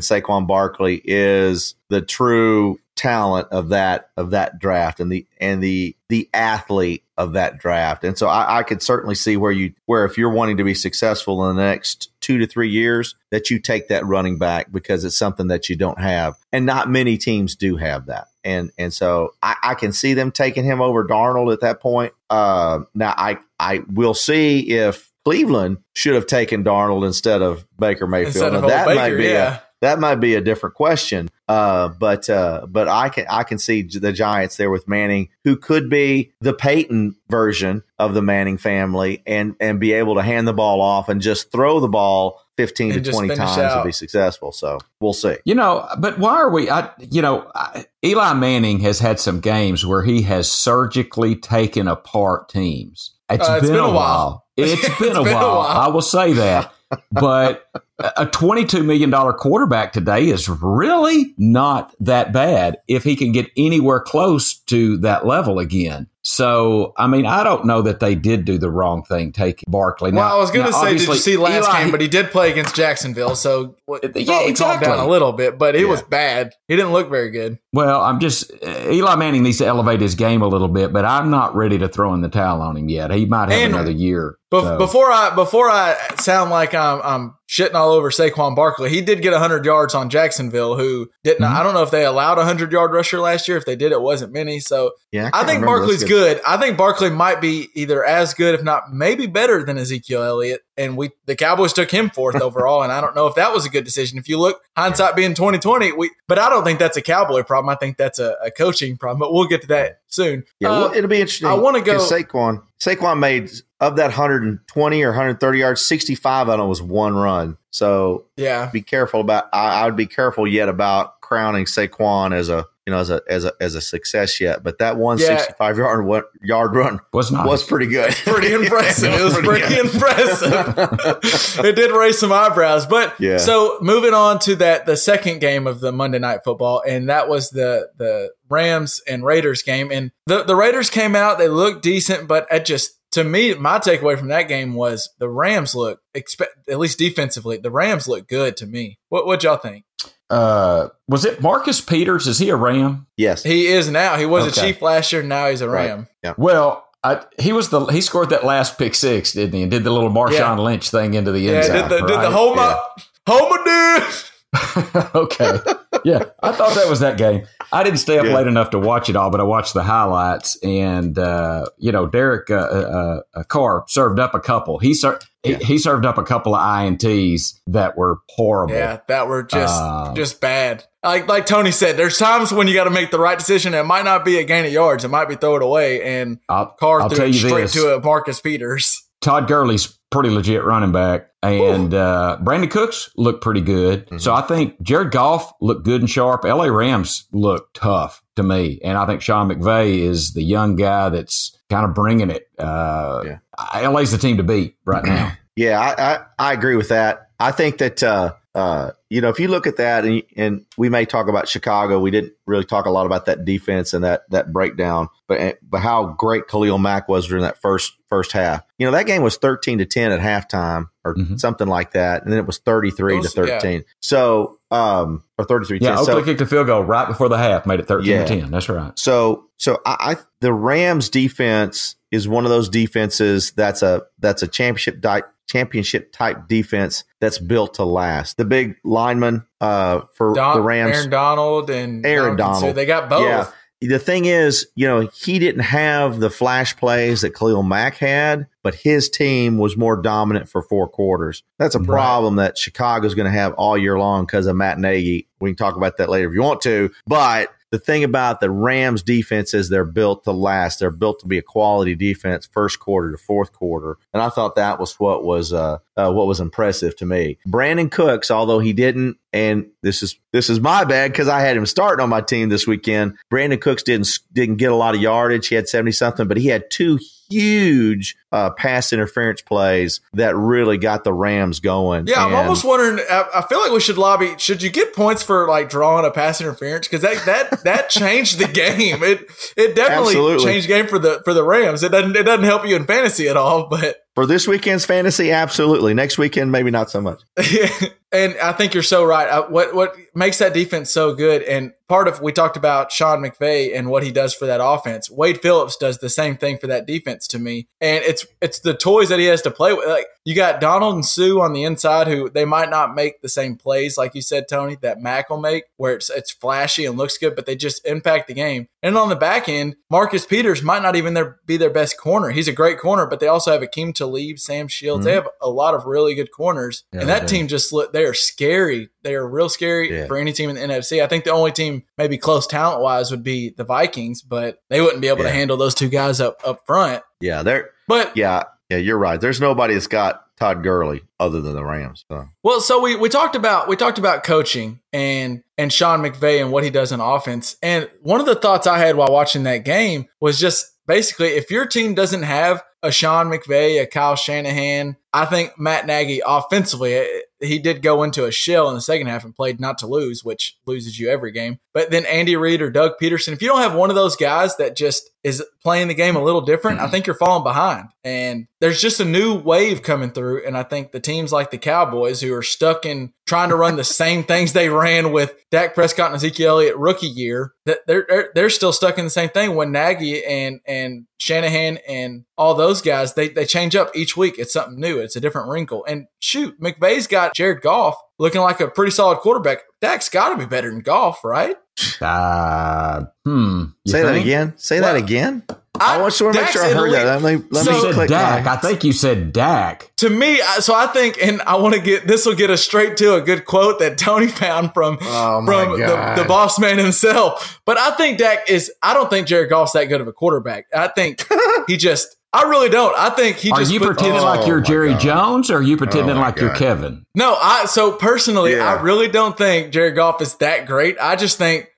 Saquon Barkley is the true talent of that of that draft and the and the the athlete of that draft. And so I, I could certainly see where you where if you're wanting to be successful in the next two to three years, that you take that running back because it's something that you don't have. And not many teams do have that. And and so I, I can see them taking him over Darnold at that point. Uh, now I I will see if Cleveland should have taken Darnold instead of Baker Mayfield. Instead of Now, that old might be yeah. a that might be a different question. Uh, but uh, but I can I can see the Giants there with Manning, who could be the Peyton version of the Manning family, and and be able to hand the ball off and just throw the ball fifteen And to twenty times out. and be successful. So we'll see. You know, but why are we? I, you know, I, Eli Manning has had some games where he has surgically taken apart teams. It's Uh, it's been, been a a while. while. It's It's been, a, been a while. while. I will say that. But a $22 million quarterback today is really not that bad if he can get anywhere close to that level again. So, I mean, I don't know that they did do the wrong thing taking Barkley. Well, I was going to say, did you see last Eli- game? But he did play against Jacksonville, so what- Yeah, probably calmed down a little bit. But it Yeah. was bad. He didn't look very good. Well, I'm just Eli Manning needs to elevate his game a little bit, but I'm not ready to throw in the towel on him yet. He might have And- another year. Bef- So- Before I before I sound like I'm, I'm shitting all over Saquon Barkley, he did get 100 yards on Jacksonville. Who didn't? Mhm. I don't know if they allowed a 100 yard rusher last year. If they did, it wasn't many. So Yeah, I can't think. Barkley's That's good. I think Barkley might be either as good, if not maybe better than Ezekiel Elliott. And we the Cowboys took him fourth <laughs> overall, and I don't know if that was a good decision. If you look hindsight being twenty twenty, we but I don't think that's a Cowboy problem. I think that's a, a coaching problem. But we'll get to that soon. Yeah, Uh, well, it'll be interesting. I wanna go- 'cause Saquon. Saquon made of that 120 or 130 yards, 65 of it was one run. So yeah. be careful about. I, I would be careful yet about crowning Saquon as a you know as a as a as a success yet. But that one sixty five Yeah. yard yard run was not. was pretty good. <laughs> pretty <laughs> impressive. It was pretty good. impressive. it did raise some eyebrows. But Yeah. so moving on to that the second game of the Monday night football, and that was the the Rams and Raiders game. And the, the Raiders came out, they looked decent, but it just to me, my takeaway from that game was the Rams look expect at least defensively, the Rams look good to me. What what y'all think? Uh, was it Marcus Peters? Is he a Ram? yes. He is now. He was a Okay. Chief last year, now he's a Right. Yeah. Well, I, he was the he scored that last pick six, didn't he? And did the little Marshawn Yeah. Lynch thing into the end Yeah, zone. did the did the right? Homa Homa dude. okay. Yeah, I thought that was that game. I didn't stay up Yeah. late enough to watch it all, but I watched the highlights. And uh, you know, Derek uh, uh, uh, Carr served up a couple. He, ser- he he served up a couple of ints that were horrible. Yeah, that were just Um, just bad. Like like Tony said, there's times when you got to make the right decision. It might not be a gain of yards. It might be throw it away. And I'll, Carr I'll threw it straight this: to Marcus Peters. Todd Gurley's pretty legit running back, and uh, Brandin Cooks looked pretty good. Mm-hmm. So I think Jared Goff looked good and sharp. L.A. Rams looked tough to me, and I think Sean McVay is the young guy that's kind of bringing it. Uh, Yeah. LA's the team to beat right now. <clears throat> Yeah, I, I, I agree with that. I think that uh, uh, you know if you look at that, and, and we may talk about Chicago. We didn't really talk a lot about that defense and that that breakdown, but but how great Khalil Mack was during that first first half. You know that game was thirteen to ten at halftime or Mhm. something like that, and then it was thirty three to thirteen. So um, or thirty three. Yeah, so, Oakland kicked a field goal right before the half, made it thirteen Yeah. to ten. That's right. So so I, I the Rams defense is one of those defenses that's a that's a championship di- championship type defense that's built to last. The big lineman uh, for Don, the Rams, Aaron Donald and Aaron Donald. Donald. They got both. Yeah. The thing is, you know, he didn't have the flash plays that Khalil Mack had, but his team was more dominant for four quarters. That's a Right. problem that Chicago's going to have all year long because of Matt Nagy. We can talk about that later if you want to. But the thing about the Rams defense is they're built to last. They're built to be a quality defense, first quarter to fourth quarter, and I thought that was what was uh, uh, what was impressive to me. Brandin Cooks, although he didn't, and this is this is my bad because I had him starting on my team this weekend. Brandin Cooks didn't didn't get a lot of yardage. He had seventy something, but he had two huge uh, pass interference plays that really got the Rams going. Yeah, I'm almost wondering. I, I feel like we should lobby. Should you get points for like drawing a pass interference? Because that that that <laughs> changed the game. It it definitely Absolutely. changed the game for the for the Rams. It doesn't it doesn't help you in fantasy at all. But for this weekend's fantasy, absolutely. Next weekend, maybe not so much. <laughs> and I think you're so right. Uh, what what makes that defense so good, and part of we talked about Sean McVay and what he does for that offense. Wade Phillips does the same thing for that defense to me, and it's it's the toys that he has to play with. Like you got Donald and Suh on the inside, who they might not make the same plays, like you said, Tony, that Mack will make, where it's it's flashy and looks good, but they just impact the game. And on the back end, Marcus Peters might not even be their best corner. He's a great corner, but they also have Aqib Talib, Sam Shields. They hmm? have a lot of really good corners, Yeah, and that team just look. They are scary. They are real scary Yeah. for any team in the NFC. I think the only team maybe close talent wise would be the Vikings, but they wouldn't be able to handle those two guys up up front. Yeah, they're But yeah, yeah, you're right. There's nobody that's got Todd Gurley other than the Rams. So. Well, so we, we talked about we talked about coaching and and Sean McVay and what he does in offense. And one of the thoughts I had while watching that game was just basically if your team doesn't have a Sean McVay, a Kyle Shanahan, I think Matt Nagy offensively eh, he did go into a shell in the second half and played not to lose, which loses you every game. But then Andy Reid or Doug Pederson, if you don't have one of those guys that just is playing the game a little different, I mm-hmm. think you're falling behind. And there's just a new wave coming through. And I think the teams like the Cowboys who are stuck in trying to run the <laughs> same things they ran with Dak Prescott and Ezekiel Elliott rookie year, that they're, they're they're still stuck in the same thing when Nagy and and Shanahan and all those guys, they they change up each week. It's something new. It's a different wrinkle. And shoot, McVay's got Jared Goff looking like a pretty solid quarterback. Dak's got to be better than Goff, right? Uh, hmm. You Say that again. Say Well, that again. I, want to make sure I heard elite. that. Let me let So- me You said click Dak. my- I think you said Dak. To me, so I think, and I want to get this will get us straight to a good quote that Tony found from Oh, from the, the boss man himself. But I think Dak is. I don't think Jared Goff's that good of a quarterback. I think <laughs> he just. I really don't. I think he Are just. you put- pretending Oh, like you're Jerry God. Jones, or are you pretending Oh, my like you're Kevin? no, I so personally, Yeah. I really don't think Jerry Goff is that great. I just think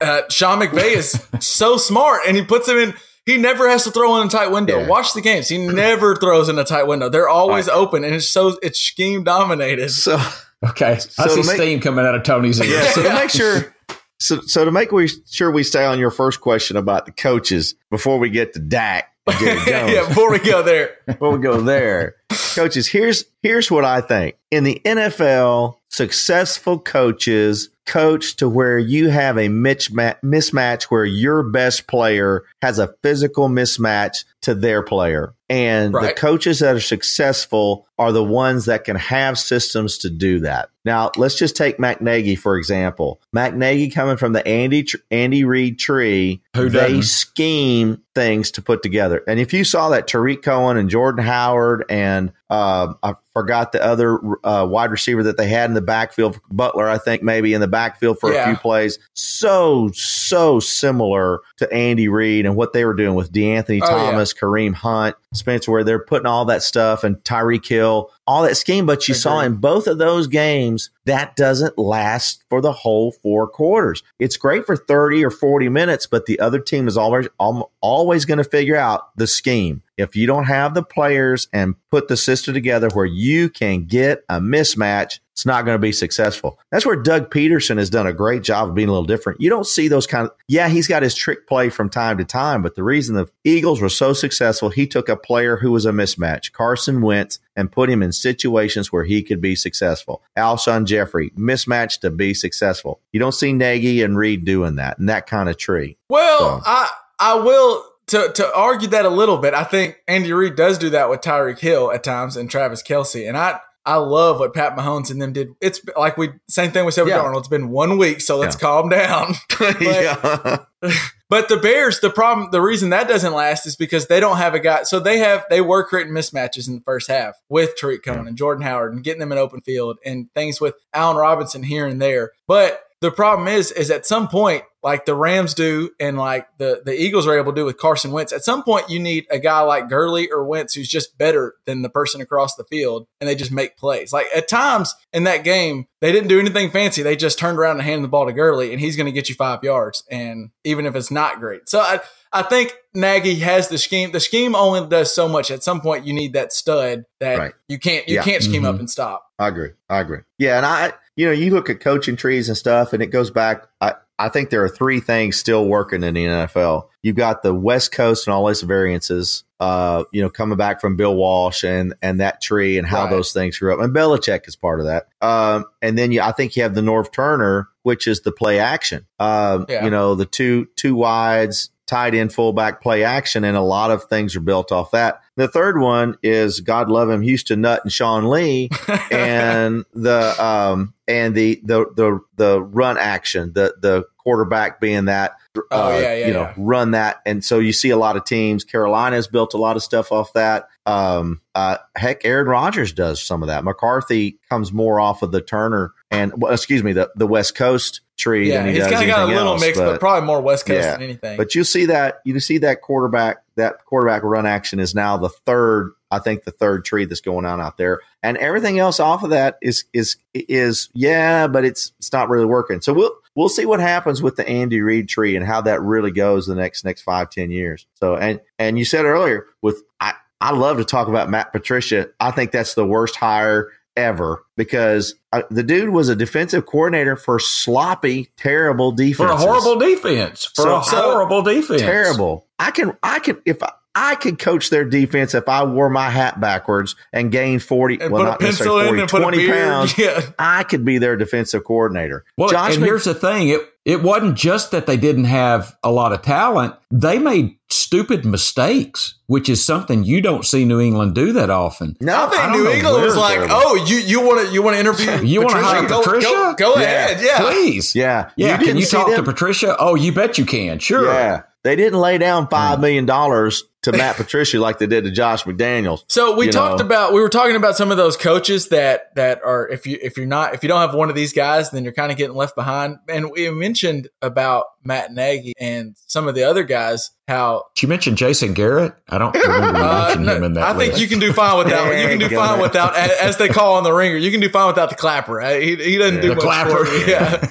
uh, Sean McVay is <laughs> so smart, and he puts him in. He never has to throw in a tight window. Yeah. Watch the games; he <clears throat> never throws in a tight window. They're always open, and it's so it's scheme dominated. So Okay, I see make- steam coming out of Tony's ears. yeah, so to make <laughs> sure so so to make we sure we stay on your first question about the coaches before we get to Dak and Jerry Jones. <laughs> yeah, before we go there, <laughs> before we go there. Coaches, here's here's what I think. In the NFL, successful coaches coach to where you have a mismatch, mismatch where your best player has a physical mismatch to their player. And the coaches that are successful are the ones that can have systems to do that. Now, let's just take Mac Nagy, for example. Mac Nagy coming from the Andy Andy Reid tree, Who they doesn't? scheme things to put together. And if you saw that Tarik Cohen and Jordan Howard and um I forgot the other uh, wide receiver that they had in the backfield, Butler, I think maybe in the backfield for a few plays, so so similar to Andy Reid and what they were doing with DeAnthony Oh, yeah. Thomas, Kareem Hunt, Spencer, where they're putting all that stuff and Tyreek Hill, all that scheme. But you saw in both of those games that doesn't last for the whole four quarters. It's great for 30 or 40 minutes, but the other team is always al- always going to figure out the scheme. If you don't have the players and put the system together where you can get a mismatch, it's not going to be successful. That's where Doug Pederson has done a great job of being a little different. You don't see those kind of, yeah, he's got his trick play from time to time, but the reason the Eagles were so successful, he took a player who was a mismatch, Carson Wentz, and put him in situations where he could be successful. Alshon Jeffery, mismatch to be successful. You don't see Nagy and Reid doing that and that kind of tree. Well, So- I I will to to argue that a little bit. I think Andy Reid does do that with Tyreek Hill at times and Travis Kelce, and I. I love what Pat Mahomes and them did. It's like we same thing we said with Yeah. Darnold. It's been one week, so let's Yeah. calm down. <laughs> <laughs> yeah. <laughs> But the Bears, the problem, the reason that doesn't last is because they don't have a guy. So they have they were creating mismatches in the first half with Tarik Cohen and Jordan Howard and getting them in open field and things with Allen Robinson here and there. But the problem is, is at some point, like the Rams do and like the, the Eagles are able to do with Carson Wentz, at some point you need a guy like Gurley or Wentz who's just better than the person across the field and they just make plays. Like at times in that game, they didn't do anything fancy. They just turned around and handed the ball to Gurley and he's going to get you five yards. And even if it's not great. So I, I think Nagy has the scheme. The scheme only does so much. At some point, you need that stud that Right. you can't you Yeah. can't scheme Mhm. up and stop. I agree. I agree. Yeah, and I, you know, you look at coaching trees and stuff, and it goes back. I, I think there are three things still working in the NFL. You've got the West Coast and all its variances. Uh, you know, coming back from Bill Walsh and and that tree and how Right. those things grew up, and Belichick is part of that. Um, and then you, I think you have the Norv Turner, which is the play action. Um, Yeah. you know, the two two wides, tight end, fullback play action, and a lot of things are built off that. The third one is God love him, Houston Nutt and Sean Lee, <laughs> and the um and the the the the run action, the the quarterback being that. Oh, uh, yeah, yeah, you know, yeah. run that, and so you see a lot of teams. Carolina's built a lot of stuff off that. Um, uh, heck, Aaron Rodgers does some of that. McCarthy comes more off of the Turner and well, excuse me, the the West Coast tree Yeah, he he's kind of got a little else, mix, but, probably more West Coast Yeah. than anything. But you see that you see that quarterback that quarterback run action is now the third. I think the third tree that's going on out there, and everything else off of that is is is yeah, but it's it's not really working. So we'll we'll see what happens with the Andy Reid tree and how that really goes the next next five ten years. So and and you said earlier with I I love to talk about Matt Patricia. I think that's the worst hire ever because uh, the dude was a defensive coordinator for sloppy, terrible defense. for a horrible defense. For So- a so- horrible defense. terrible. I can, I can, if I, I could coach their defense if I wore my hat backwards and gained 40, and well, put a not pencil necessarily in 40, and put a 20 pounds. <laughs> Yeah. I could be their defensive coordinator. Well, Josh and Mc- here's the thing: it it wasn't just that they didn't have a lot of talent; they made stupid mistakes, which is something you don't see New England do that often. no, I think don't New. England was like, "Oh, you you want to you want to interview? You wanna <laughs> hire Go- Patricia? Go, go Yeah. ahead, yeah. Please, yeah, yeah. didn't can you see talk to? Patricia? Oh, you bet you can. Sure. Yeah, they didn't lay down five million dollars to Matt <laughs> Patricia like they did to Josh McDaniels. So we talked know. about we were talking about some of those coaches that that are if you if you're not if you don't have one of these guys then you're kind of getting left behind. And we mentioned about Matt Nagy and some of the other guys how Did you mentioned Jason Garrett? I don't remember <laughs> uh, mentioning no, him in that. I think you can do fine without you <laughs> can do fine ahead. without as they call on the ringer you can do fine without the clapper. He, he doesn't do The much clapper. for you. Yeah.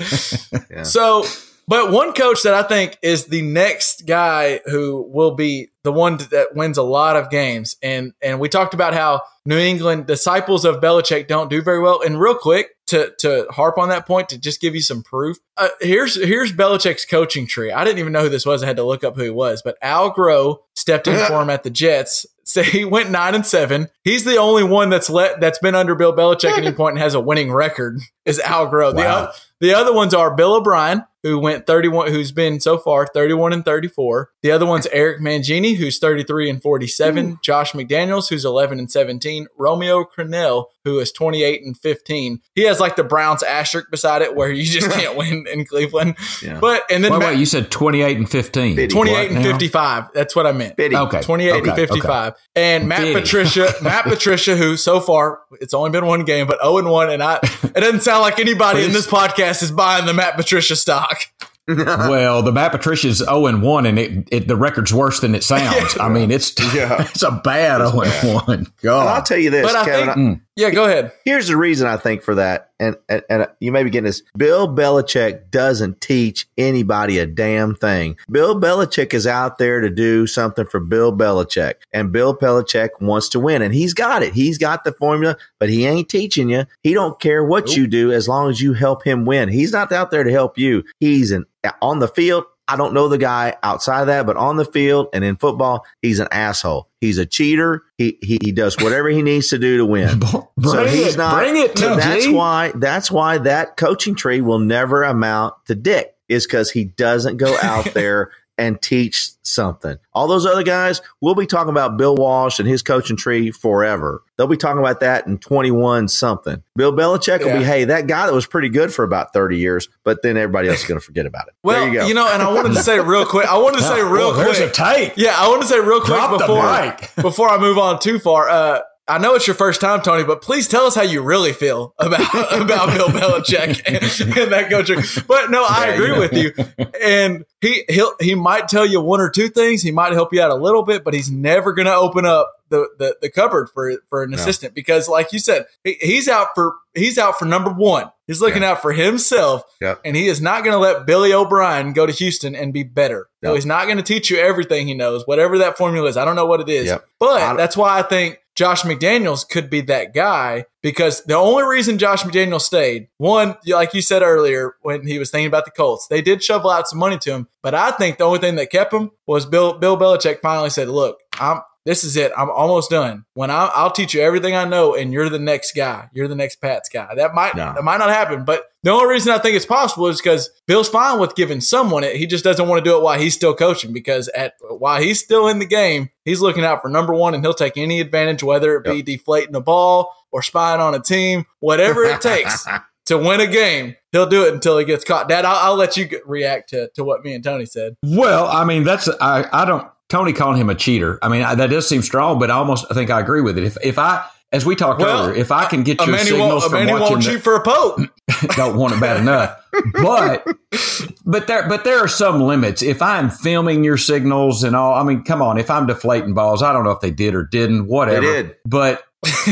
Yeah. So, but one coach that I think is the next guy who will be the one that wins a lot of games, and and we talked about how New England disciples of Belichick don't do very well. And real quick to to harp on that point to just give you some proof, uh, here's here's Belichick's coaching tree. I didn't even know who this was. I had to look up who he was, but Al Groh stepped in for him at the Jets. So he went nine and seven. He's the only one that's let that's been under Bill Belichick at any <laughs> point and has a winning record. Is Al Groh. The, Wow. o- the other ones are Bill O'Brien, who went 31, who's been so far 31 and 34. The other one's Eric Mangini, who's 33 and 47. Josh McDaniels, who's 11 and 17. Romeo Crennel, who is 28 and 15. He has like the Browns asterisk beside it where you just <laughs> can't win in Cleveland. Yeah. But, and then Wait, Matt- wait, you said twenty-eight and fifteen. Pity. 28 What and now? 55. That's what I meant. Pity. Okay, 28 okay, and 55. And Matt Big. Patricia, <laughs> Matt Patricia, who so far it's only been one game, but 0 and 1. And I, it doesn't sound like anybody in this podcast is buying the Matt Patricia stock. <laughs> well, the Matt Patricia's zero oh and one, and it, it the record's worse than it sounds. <laughs> I mean, it's <laughs> Yeah. it's a bad zero oh and one. And I'll tell you this, But I Kevin. think- I- mm. Yeah, go ahead. here's the reason I think for that, and, and and you may be getting this. Bill Belichick doesn't teach anybody a damn thing. Bill Belichick is out there to do something for Bill Belichick, and Bill Belichick wants to win, and he's got it. He's got the formula, but he ain't teaching you. He don't care what you do as long as you help him win. He's not out there to help you. He's an on the field. I don't know the guy outside of that, but on the field and in football, he's an asshole. He's a cheater. He he, he does whatever he needs to do to win. <laughs> bring So he's it, not. bring it so that's G. why. That's why that coaching tree will never amount to dick. Is because he doesn't go out <laughs> there and teach something. All those other guys, we'll be talking about Bill Walsh and his coaching tree forever. They'll be talking about that in twenty one something. Bill Belichick will be, hey, that guy that was pretty good for about thirty years, but then everybody else is going to forget about it. Well, there you you, know, and I wanted to say real quick. I wanted to say <laughs> real Well, there's quick. a take. yeah, I want to say real quick Drop before mic. <laughs> before I move on too far. Uh, I know it's your first time, Tony, but please tell us how you really feel about <laughs> about Bill Belichick and, and that coaching. But no, I Yeah, agree you know. with you. And he he'll he might tell you one or two things. He might help you out a little bit, but he's never going to open up the, the the cupboard for for an assistant because, like you said, he, he's out for he's out for number one. He's looking out for himself, Yep. and he is not going to let Billy O'Brien go to Houston and be better. So Yep. he's not going to teach you everything he knows, whatever that formula is. I don't know what it is, Yep. but that's why I think Josh McDaniels could be that guy because the only reason Josh McDaniels stayed, one, like you said earlier when he was thinking about the Colts, they did shovel out some money to him, but I think the only thing that kept him was Bill Bill Belichick finally said, "Look, I'm." This is it. I'm almost done. When I, I'll teach you everything I know, and you're the next guy. You're the next Pats guy. That might No. that might not happen, but the only reason I think it's possible is because Bill's fine with giving someone it. He just doesn't want to do it while he's still coaching because at while he's still in the game, he's looking out for number one and he'll take any advantage, whether it be deflating a ball or spying on a team, whatever it takes. <laughs> to win a game, he'll do it until he gets caught. Dad, I'll, I'll let you get, react to, to what me and Tony said. Well, I mean, that's I. I don't. Tony calling him a cheater. I mean, I, that does seem strong, but I almost I think I agree with it. If if I, as we talked Well, earlier, if I can get your signals from man watching, won't the- for a pope. <laughs> don't want it bad enough. But but there but there are some limits. If I'm filming your signals and all, I mean, come on. If I'm deflating balls, I don't know if they did or didn't. Whatever. did. But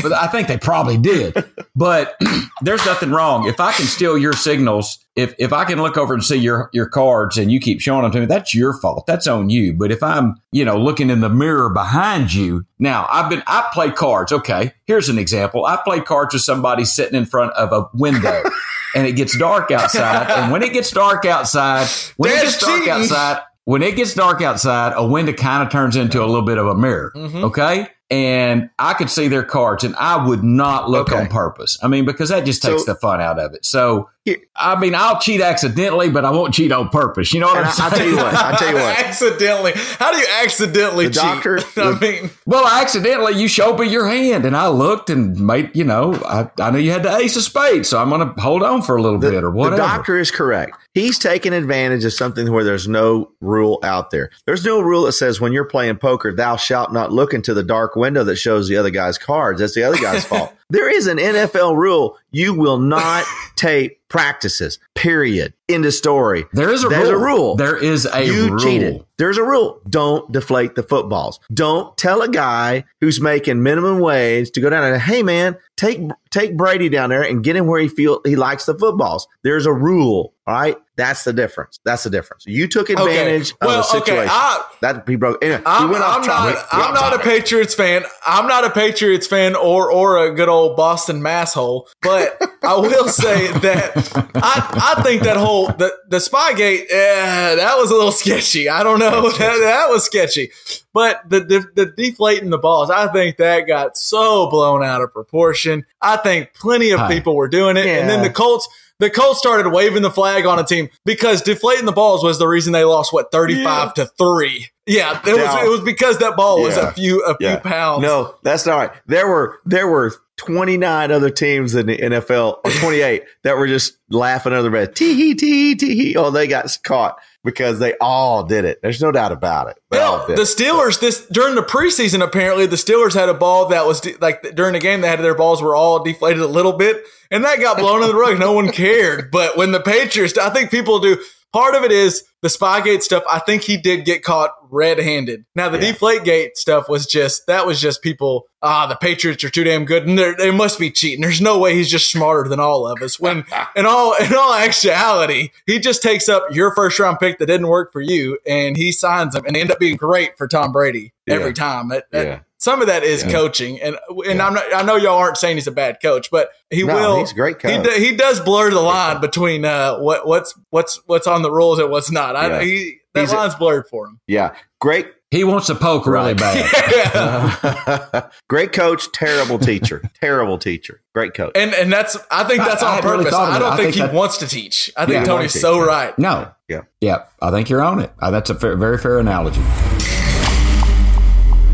but I think they probably did. But <clears throat> there's nothing wrong if I can steal your signals. If if I can look over and see your your cards and you keep showing them to me, that's your fault. That's on you. But if I'm you know looking in the mirror behind you, now I've been I play cards. Okay, here's an example. I play cards with somebody sitting in front of a window. <laughs> And it gets dark outside. And when it gets dark outside, when it gets dark cheating. outside, when it gets dark outside, a window kind of turns into a little bit of a mirror. Mm-hmm. Okay. And I could see their cards and I would not look Okay. on purpose. I mean, because that just takes So- the fun out of it. So, I mean, I'll cheat accidentally, but I won't cheat on purpose. You know what And I'm I, saying? I'll tell you what. I'll tell you what. <laughs> accidentally. How do you accidentally The cheat? doctor- <laughs> I mean, Well, accidentally, you showed me your hand, and I looked and made, you know, I, I knew you had the ace of spades, so I'm going to hold on for a little The, bit or whatever. the doctor is correct. He's taking advantage of something where there's no rule out there. There's no rule that says when you're playing poker, thou shalt not look into the dark window that shows the other guy's cards. That's the other guy's <laughs> fault. There is an NFL rule. You will not <laughs> tape practices. Period. End of story. there is a There's rule. a rule. There is a you rule. cheated. There's a rule. Don't deflate the footballs. Don't tell a guy who's making minimum wage to go down and hey man, take take Brady down there and get him where he feel he likes the footballs. There's a rule. All right. That's the difference. That's the difference. You took advantage Well, of the okay, situation. I- that he broke. Anyway, I'm, off I'm not. I'm not a Patriots fan. I'm not a Patriots fan or or a good old Boston masshole. But I will say that I I think that whole the the Spygate eh, that was a little sketchy. I don't know that that was sketchy. But the, the the deflating the balls, I think that got so blown out of proportion. I think plenty of people were doing it, and then the Colts. The Colts started waving the flag on a team because deflating the balls was the reason they lost what thirty five to three. Yeah, it was Yeah. it was because that ball was Yeah. a few a few pounds. No, that's not right. There were there were 29 other teams in the NFL, or 28, <laughs> that were just laughing under their breath. Tee hee tee tee hee. Oh, they got caught because they all did it. There's no doubt about it. They the. Steelers this during the preseason apparently the Steelers had a ball that was de- like during the game they had their balls were all deflated a little bit and that got blown in the rug. No one cared. But when the Patriots, I think people do. Part of it is the Spygate stuff. I think he did get caught red-handed. Now the Yeah. Deflategate stuff was just that was just people. Ah, the Patriots are too damn good, and they're- must be cheating. There's no way he's just smarter than all of us. When <laughs> in all in all actuality, he just takes up your first round pick that didn't work for you, and he signs them, and they end up being great for Tom Brady every Yeah. time. That- that- Yeah. Some of that is Yeah. coaching, and and I'm not. I know y'all aren't saying he's a bad coach, but he No, will. he's a great He, do, he does blur the line between uh, what what's what's what's on the rules and what's not. I, Yeah. he, that He's a- line's blurred for him. Yeah. Great. He wants to poke really Right. bad. <laughs> <laughs> Great coach, terrible teacher. <laughs> terrible teacher. Great coach. And and that's I think that's I- I on hadn't really purpose. I don't think, think he wants to teach. I think Yeah. Tony's so teach, right. No. Yeah. Yeah, I think you're on it. Uh, that's a fair, very fair analogy.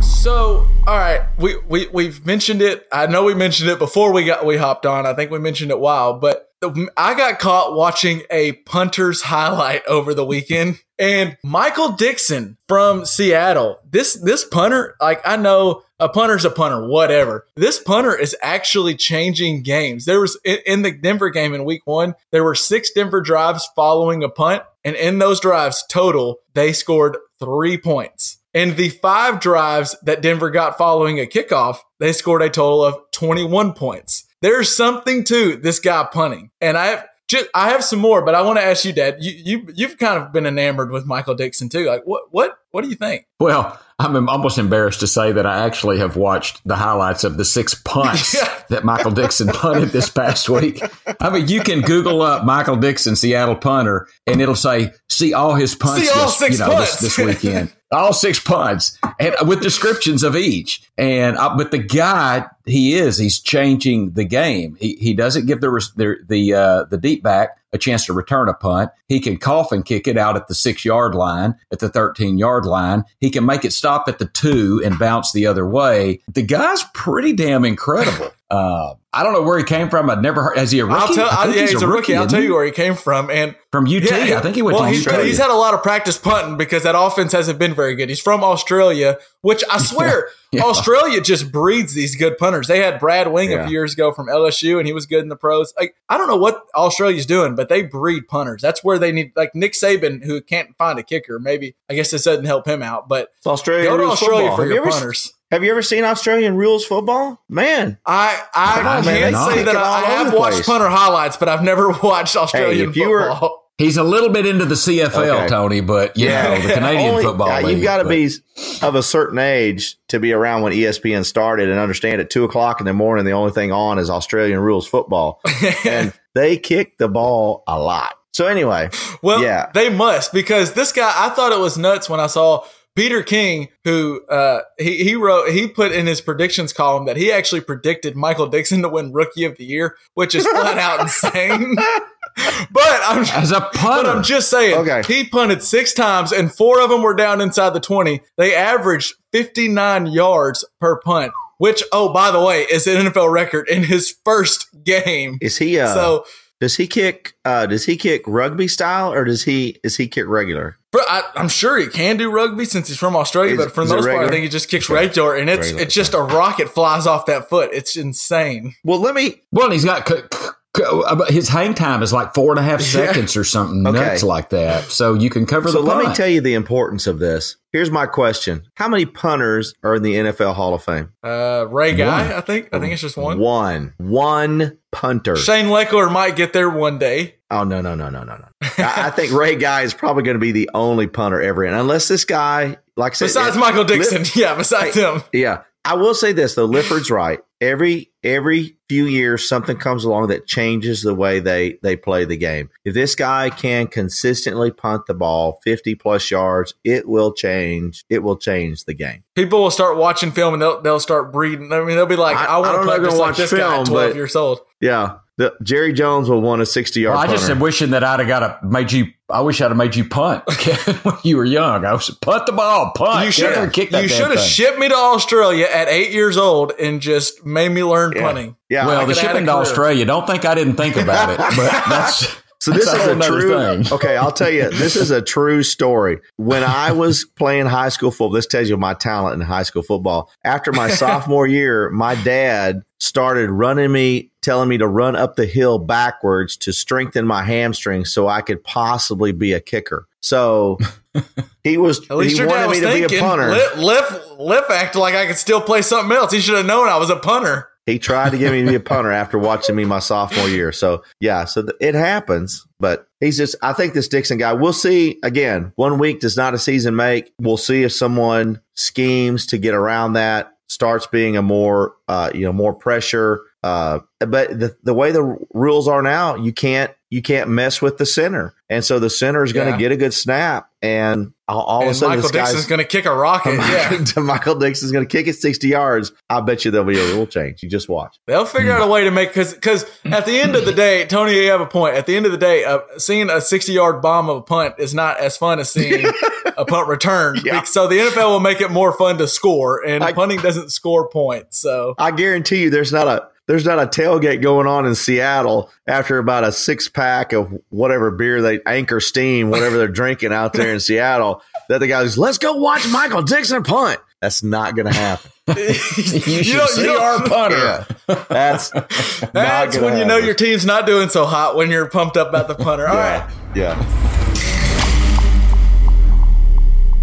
So, all right, we we we've mentioned it. I know we mentioned it before we got we hopped on. I think we mentioned it while, but I got caught watching a punter's <laughs> highlight over the weekend, and Michael Dickson from Seattle. This this punter, like I know a punter's a punter, whatever. This punter is actually changing games. There was in, the Denver game in Week One, there were six Denver drives following a punt, and in those drives total, they scored three points. And the five drives that Denver got following a kickoff, they scored a total of 21 points. There's something to this guy punting. And I have just I have some more, but I want to ask you, Dad. You you you've kind of been enamored with Michael Dickson too. Like what what what do you think? Well, I'm almost embarrassed to say that I actually have watched the highlights of the six punts Yeah. <laughs> <laughs> that Michael Dickson punted this past week. I mean, you can Google up Michael Dickson, Seattle punter, and it'll say, see all his punts, See all this, six you know, punts. This, this weekend. All six punts and with descriptions of each. And uh, but the guy he is he's changing the game. He he doesn't give the the the uh, the deep back a chance to return a punt. He can cough and kick it out at the six yard line, at the thirteen yard line. He can make it stop at the two and bounce the other way. The guy's pretty damn incredible. Uh, I don't know where he came from. I'd never heard. Is he a rookie? I'll tell. I I, think yeah, he's, a rookie. I'll isn't tell he? you where he came from, and from UT. I think he went well, to he's, Australia. he's had a lot of practice punting because that offense hasn't been very good. He's from Australia, which I <laughs> swear Yeah. Australia just breeds these good punters. They had Brad Wing a few years ago from LSU, and he was good in the pros. Like I don't know what Australia's doing, but they breed punters. That's where they need like Nick Saban, who can't find a kicker. Maybe I guess this doesn't help him out, but It's Australian go to Australia football. for Have you, your ever, punters. Have you ever seen Australian rules football? Man, I I Come on, man, can't they say that I, I have watched punter highlights, but I've never <laughs> watched Australian if you were- football. He's a little bit into the CFL, Okay. Tony, but you Yeah. know the <laughs> Canadian Only- football. uh, league, you've got to be of a certain age to be around when ESPN started and understand at two o'clock in the morning the only thing on is Australian rules football, <laughs> and they kick the ball a lot. So anyway, Well, Yeah. they must because this guy. I thought it was nuts when I saw Peter King, who uh, he he wrote he put in his predictions column that he actually predicted Michael Dickson to win Rookie of the Year, which is flat out <laughs> insane. <laughs> but I'm as a but punter. I'm just saying, Okay. he punted six times and four of them were down inside the 20. They averaged 59 yards per punt, which, oh, by the way, is an NFL record in his first game. is he? Uh, so does he kick? Uh, does he kick rugby style or does he? Is he kick regular? For, I, I'm sure he can do rugby since he's from Australia, Is- but for the most part, I think he just kicks regular, and it's Regular, it's just a rocket flies off that foot. It's insane. Well, let me. well, he's got c- c- c- about- his hang time is like four and a half <laughs> seconds or something Okay. nuts like that. So you can cover So the let me tell you the importance of this. Here's my question: How many punters are in the NFL Hall of Fame? Uh, Ray Guy, One. I think. I think it's just one. One. One punter. Shane Lechler might get there one day. Oh no no no no no no! I, I think Ray Guy is probably going to be the only punter ever in, unless this guy, like I said, Besides yeah, Michael Dickson, Lip- <laughs> yeah. Besides him, yeah. I will say this though, Lifford's right. Every every few years, something comes along that changes the way they they play the game. If this guy can consistently punt the ball fifty plus yards, it will change. It will change the game. people will start watching film and they'll they'll start breeding. I mean, they'll be like, I- "I, want to play if just they'll like watch this guy film, at 12 but- years old." Yeah, the, Jerry Jones will want a sixty yard. Well, I just am wishing that I'd have got a made you. I wish I'd have made you punt <laughs> Kevin, when you were young. I was punt the ball, punt. You should have and kick that you should have shipped me to Australia at eight years old and just made me learn Yeah. punting. Yeah, well, I the shipping to. Australia. Don't think I didn't think about it, but <laughs> that's So this that's is a true. thing. Okay, I'll tell you. This is a true story. When I was playing high school football, this tells you my talent in high school football. After my <laughs> sophomore year, my dad started running me, telling me to run up the hill backwards to strengthen my hamstrings so I could possibly be a kicker. So <laughs> he was At least he your wanted was me to be thinking. a punter. Liff, Liff, Liff acted like I could still play something else. He should have known I was a punter. He tried to get me to be a punter after watching me my sophomore year. So yeah, so th- it happens. But he's just. I think this Dickson guy. We'll see. Again, one week does not a season make. We'll see if someone schemes to get around that. Starts being a more, uh, you know, more pressure. Uh, but the the way the rules are now, you can't you can't mess with the center, and so the center is going to Yeah. get a good snap, and all, all of a sudden Michael Dickson's going to kick a rocket. <laughs> Yeah. <laughs> Michael Dickson's going to kick it sixty yards. I bet you there'll be a rule change. You just watch. They'll figure out a way to make because because at the end of the day, Tony, you have a point. At the end of the day, uh, seeing a sixty yard bomb of a punt is not as fun as seeing <laughs> a punt return. Yeah. So the NFL will make it more fun to score, and I- punting doesn't score points. So I guarantee you, there's not a there's not a tailgate going on in Seattle after about a six pack of whatever beer they anchor steam, whatever they're drinking out there in <laughs> Seattle. That the guys, let's go watch Michael Dickson punt. That's not going to happen. <laughs> you should don't- see don't- our punter. That's <laughs> that's not gonna when you know your team's not doing so hot when you're pumped up about the punter. All right. yeah.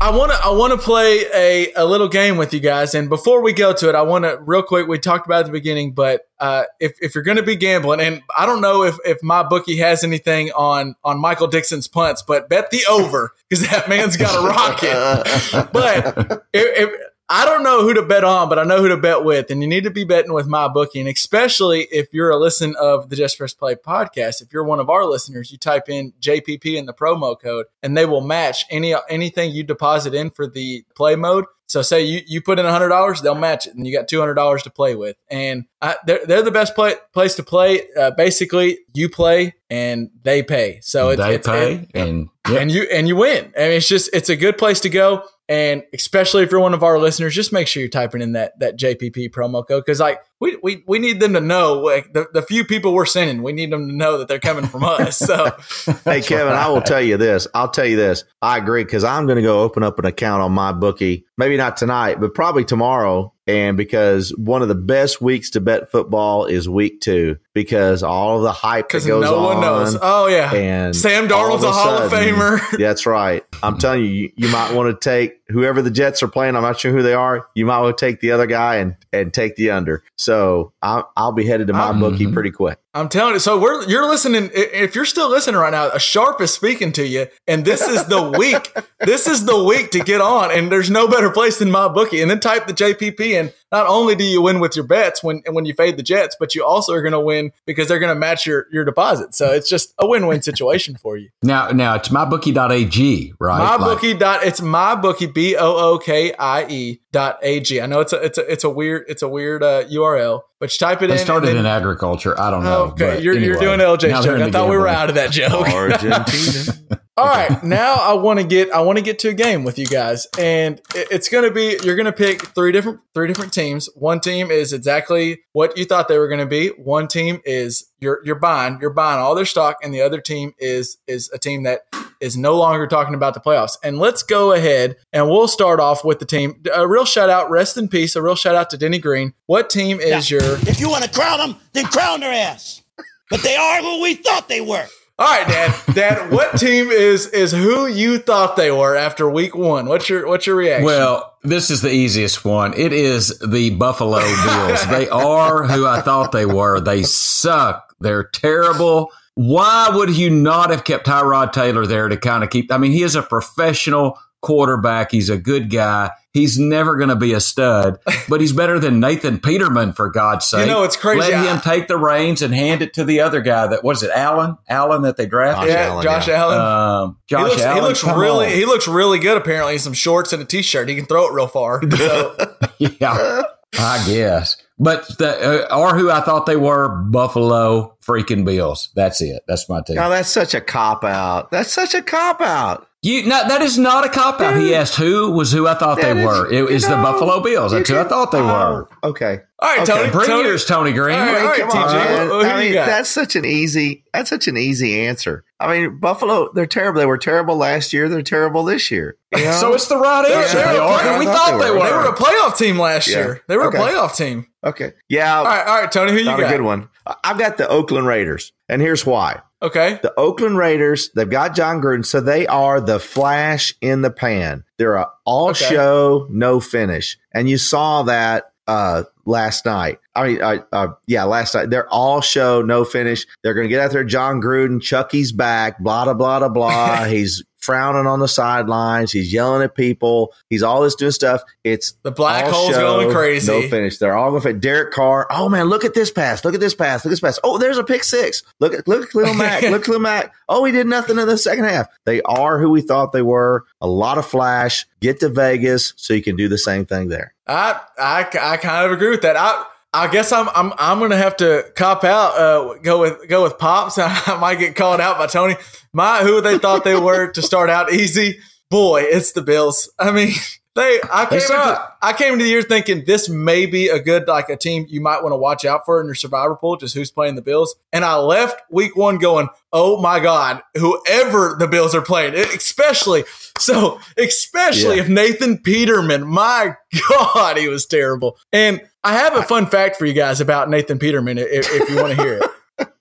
I want to I want to play a, a little game with you guys, and before we go to it, I want to real quick. We talked about at the beginning, but uh, if if you're going to be gambling, and I don't know if if my bookie has anything on on Michael Dickson's punts, but bet the over because that man's got a rocket. <laughs> but if, if I don't know who to bet on, but I know who to bet with, and you need to be betting with my booking, especially if you're a listen of the Just Press Play podcast. If you're one of our listeners, you type in JPP in the promo code, and they will match any anything you deposit in for the play mode. So say you, you put in hundred dollars, they'll match it, and you got two hundred dollars to play with. And I, they're they're the best play, place to play. Uh, basically, you play and they pay. So it's, they it's pay it- and yeah. and you and you win. I mean, it's just it's a good place to go. And especially if you're one of our listeners, just make sure you're typing in that that JPP promo code because like we, we, we need them to know like the, the few people we're sending. We need them to know that they're coming from us. So <laughs> Hey, Kevin, I will tell you this. I'll tell you this. I agree because I'm going to go open up an account on my bookie. Maybe not tonight, but probably tomorrow. And because one of the best weeks to bet football is week two, because all of the hype that goes no one on. knows. Oh yeah, And Sam Darnold's of a Hall of Famer. <laughs> <laughs> That's right. I'm telling you, you, you might want to take whoever the Jets are playing. I'm not sure who they are. You might want to take the other guy and, and take the under. So I'll, I'll be headed to my I'm- bookie mhm. pretty quick. I'm telling you. So we're you're listening. If you're still listening right now, a sharp is speaking to you, and this is the <laughs> week. this is the week to get on, and there's no better place than my bookie. And then type the JPP, and not only do you win with your bets when when you fade the Jets, but you also are going to win because they're going to match your your deposit. So it's just a win win situation for you. Now, now it's mybookie.ag, right? My Like- dot it's mybookie bookie b o o k i e dot a g. I know it's a it's a it's a weird it's a weird uh, URL, but you type it They in. started and in agriculture. I don't know. Okay, but you're, you're doing LJ's joke. I the thought we were out of that joke. Argentina. <laughs> All right, now I want to get I want to get to a game with you guys, and it's going to be you're going to pick three different three different teams. One team is exactly what you thought they were going to be. One team is you're you're buying you're buying all their stock, and the other team is is a team that is no longer talking about the playoffs. And let's go ahead and we'll start off with the team. A real shout out, rest in peace. A real shout out to Denny Green. What team is your? If you want to crown them, then crown their ass. But they are who we thought they were. All right, Dad. Dad, <laughs> what team is is who you thought they were after week one? What's your what's your reaction? Well, this is the easiest one. It is the Buffalo <laughs> Bills. they are who I thought they were. They suck. They're terrible. Why would you not have kept Tyrod Taylor there to kind of keep? I mean, he is a professional quarterback. He's a good guy. He's never going to be a stud, <laughs> but he's better than Nathan Peterman for God's sake. You know, it's crazy. Let him take the reins and hand it to the other guy. That was it, Allen. Allen that they drafted. Josh yeah, Allen, Josh yeah. Allen. Um, Josh he looks, Allen. he looks really on. he looks really good apparently some shorts and a t-shirt. He can throw it real far. <laughs> So, Yeah, I guess. But the, uh, or who I thought they were, Buffalo freaking Bills. That's it. That's my team. Now that's such a cop out. That's such a cop out. You no, that is not a cop out. He asked who was who I thought That they is- were. It you was the Buffalo Bills. That's you who I thought they uh, were. Oh, okay. all right, Okay, Tony. Bring Tony, yours, Tony Green. All right, all right, Come on, TJ. man. Who, who I mean, that's such an easy. That's such an easy answer. I mean, Buffalo. They're terrible. They were terrible last year. They're terrible this year. You <laughs> know? So it's the right answer. they're they are player. we thought thought they they were. were. they were a playoff team last Yeah. year. They were Okay. a playoff team. okay. Yeah, All right, all right, Tony. Who you not got? a good one. I've got the Oakland Raiders, and here's why. Okay. The Oakland Raiders, they've got Jon Gruden, so they are the flash in the pan. They're a all Okay. show, no finish. And you saw that uh last night. I mean, uh, uh, yeah, last night. They're all show, no finish. They're going to get out there. Jon Gruden, Chucky's back, blah, blah, blah, blah, blah. <laughs> He's frowning on the sidelines. He's yelling at people. He's all this doing stuff. It's The black hole's show, going crazy. No finish. They're all going to fit. Derek Carr. Oh man, look at this pass. Look at this pass. Look at this pass. Oh, there's a pick six. Look at look at Khalil Mack. <laughs> look at Khalil Mack. Oh, he did nothing in the second half. They are who we thought they were. A lot of flash. Get to Vegas so you can do the same thing there. I, I, I kind of agree with that. I I guess I'm I'm I'm gonna have to cop out. Uh, go with go with pops. <laughs> I might get called out by Tony. My who they thought they were to start out easy. Boy, it's the Bills. I mean, they. I came into. I came into the year thinking this may be a good like a team you might want to watch out for in your survivor pool. Just who's playing the Bills. And I left week one going, oh my god, whoever the Bills are playing, especially so especially Yeah. if Nathan Peterman, my God, he was terrible. And I have a fun fact for you guys about Nathan Peterman if, if you want to hear it.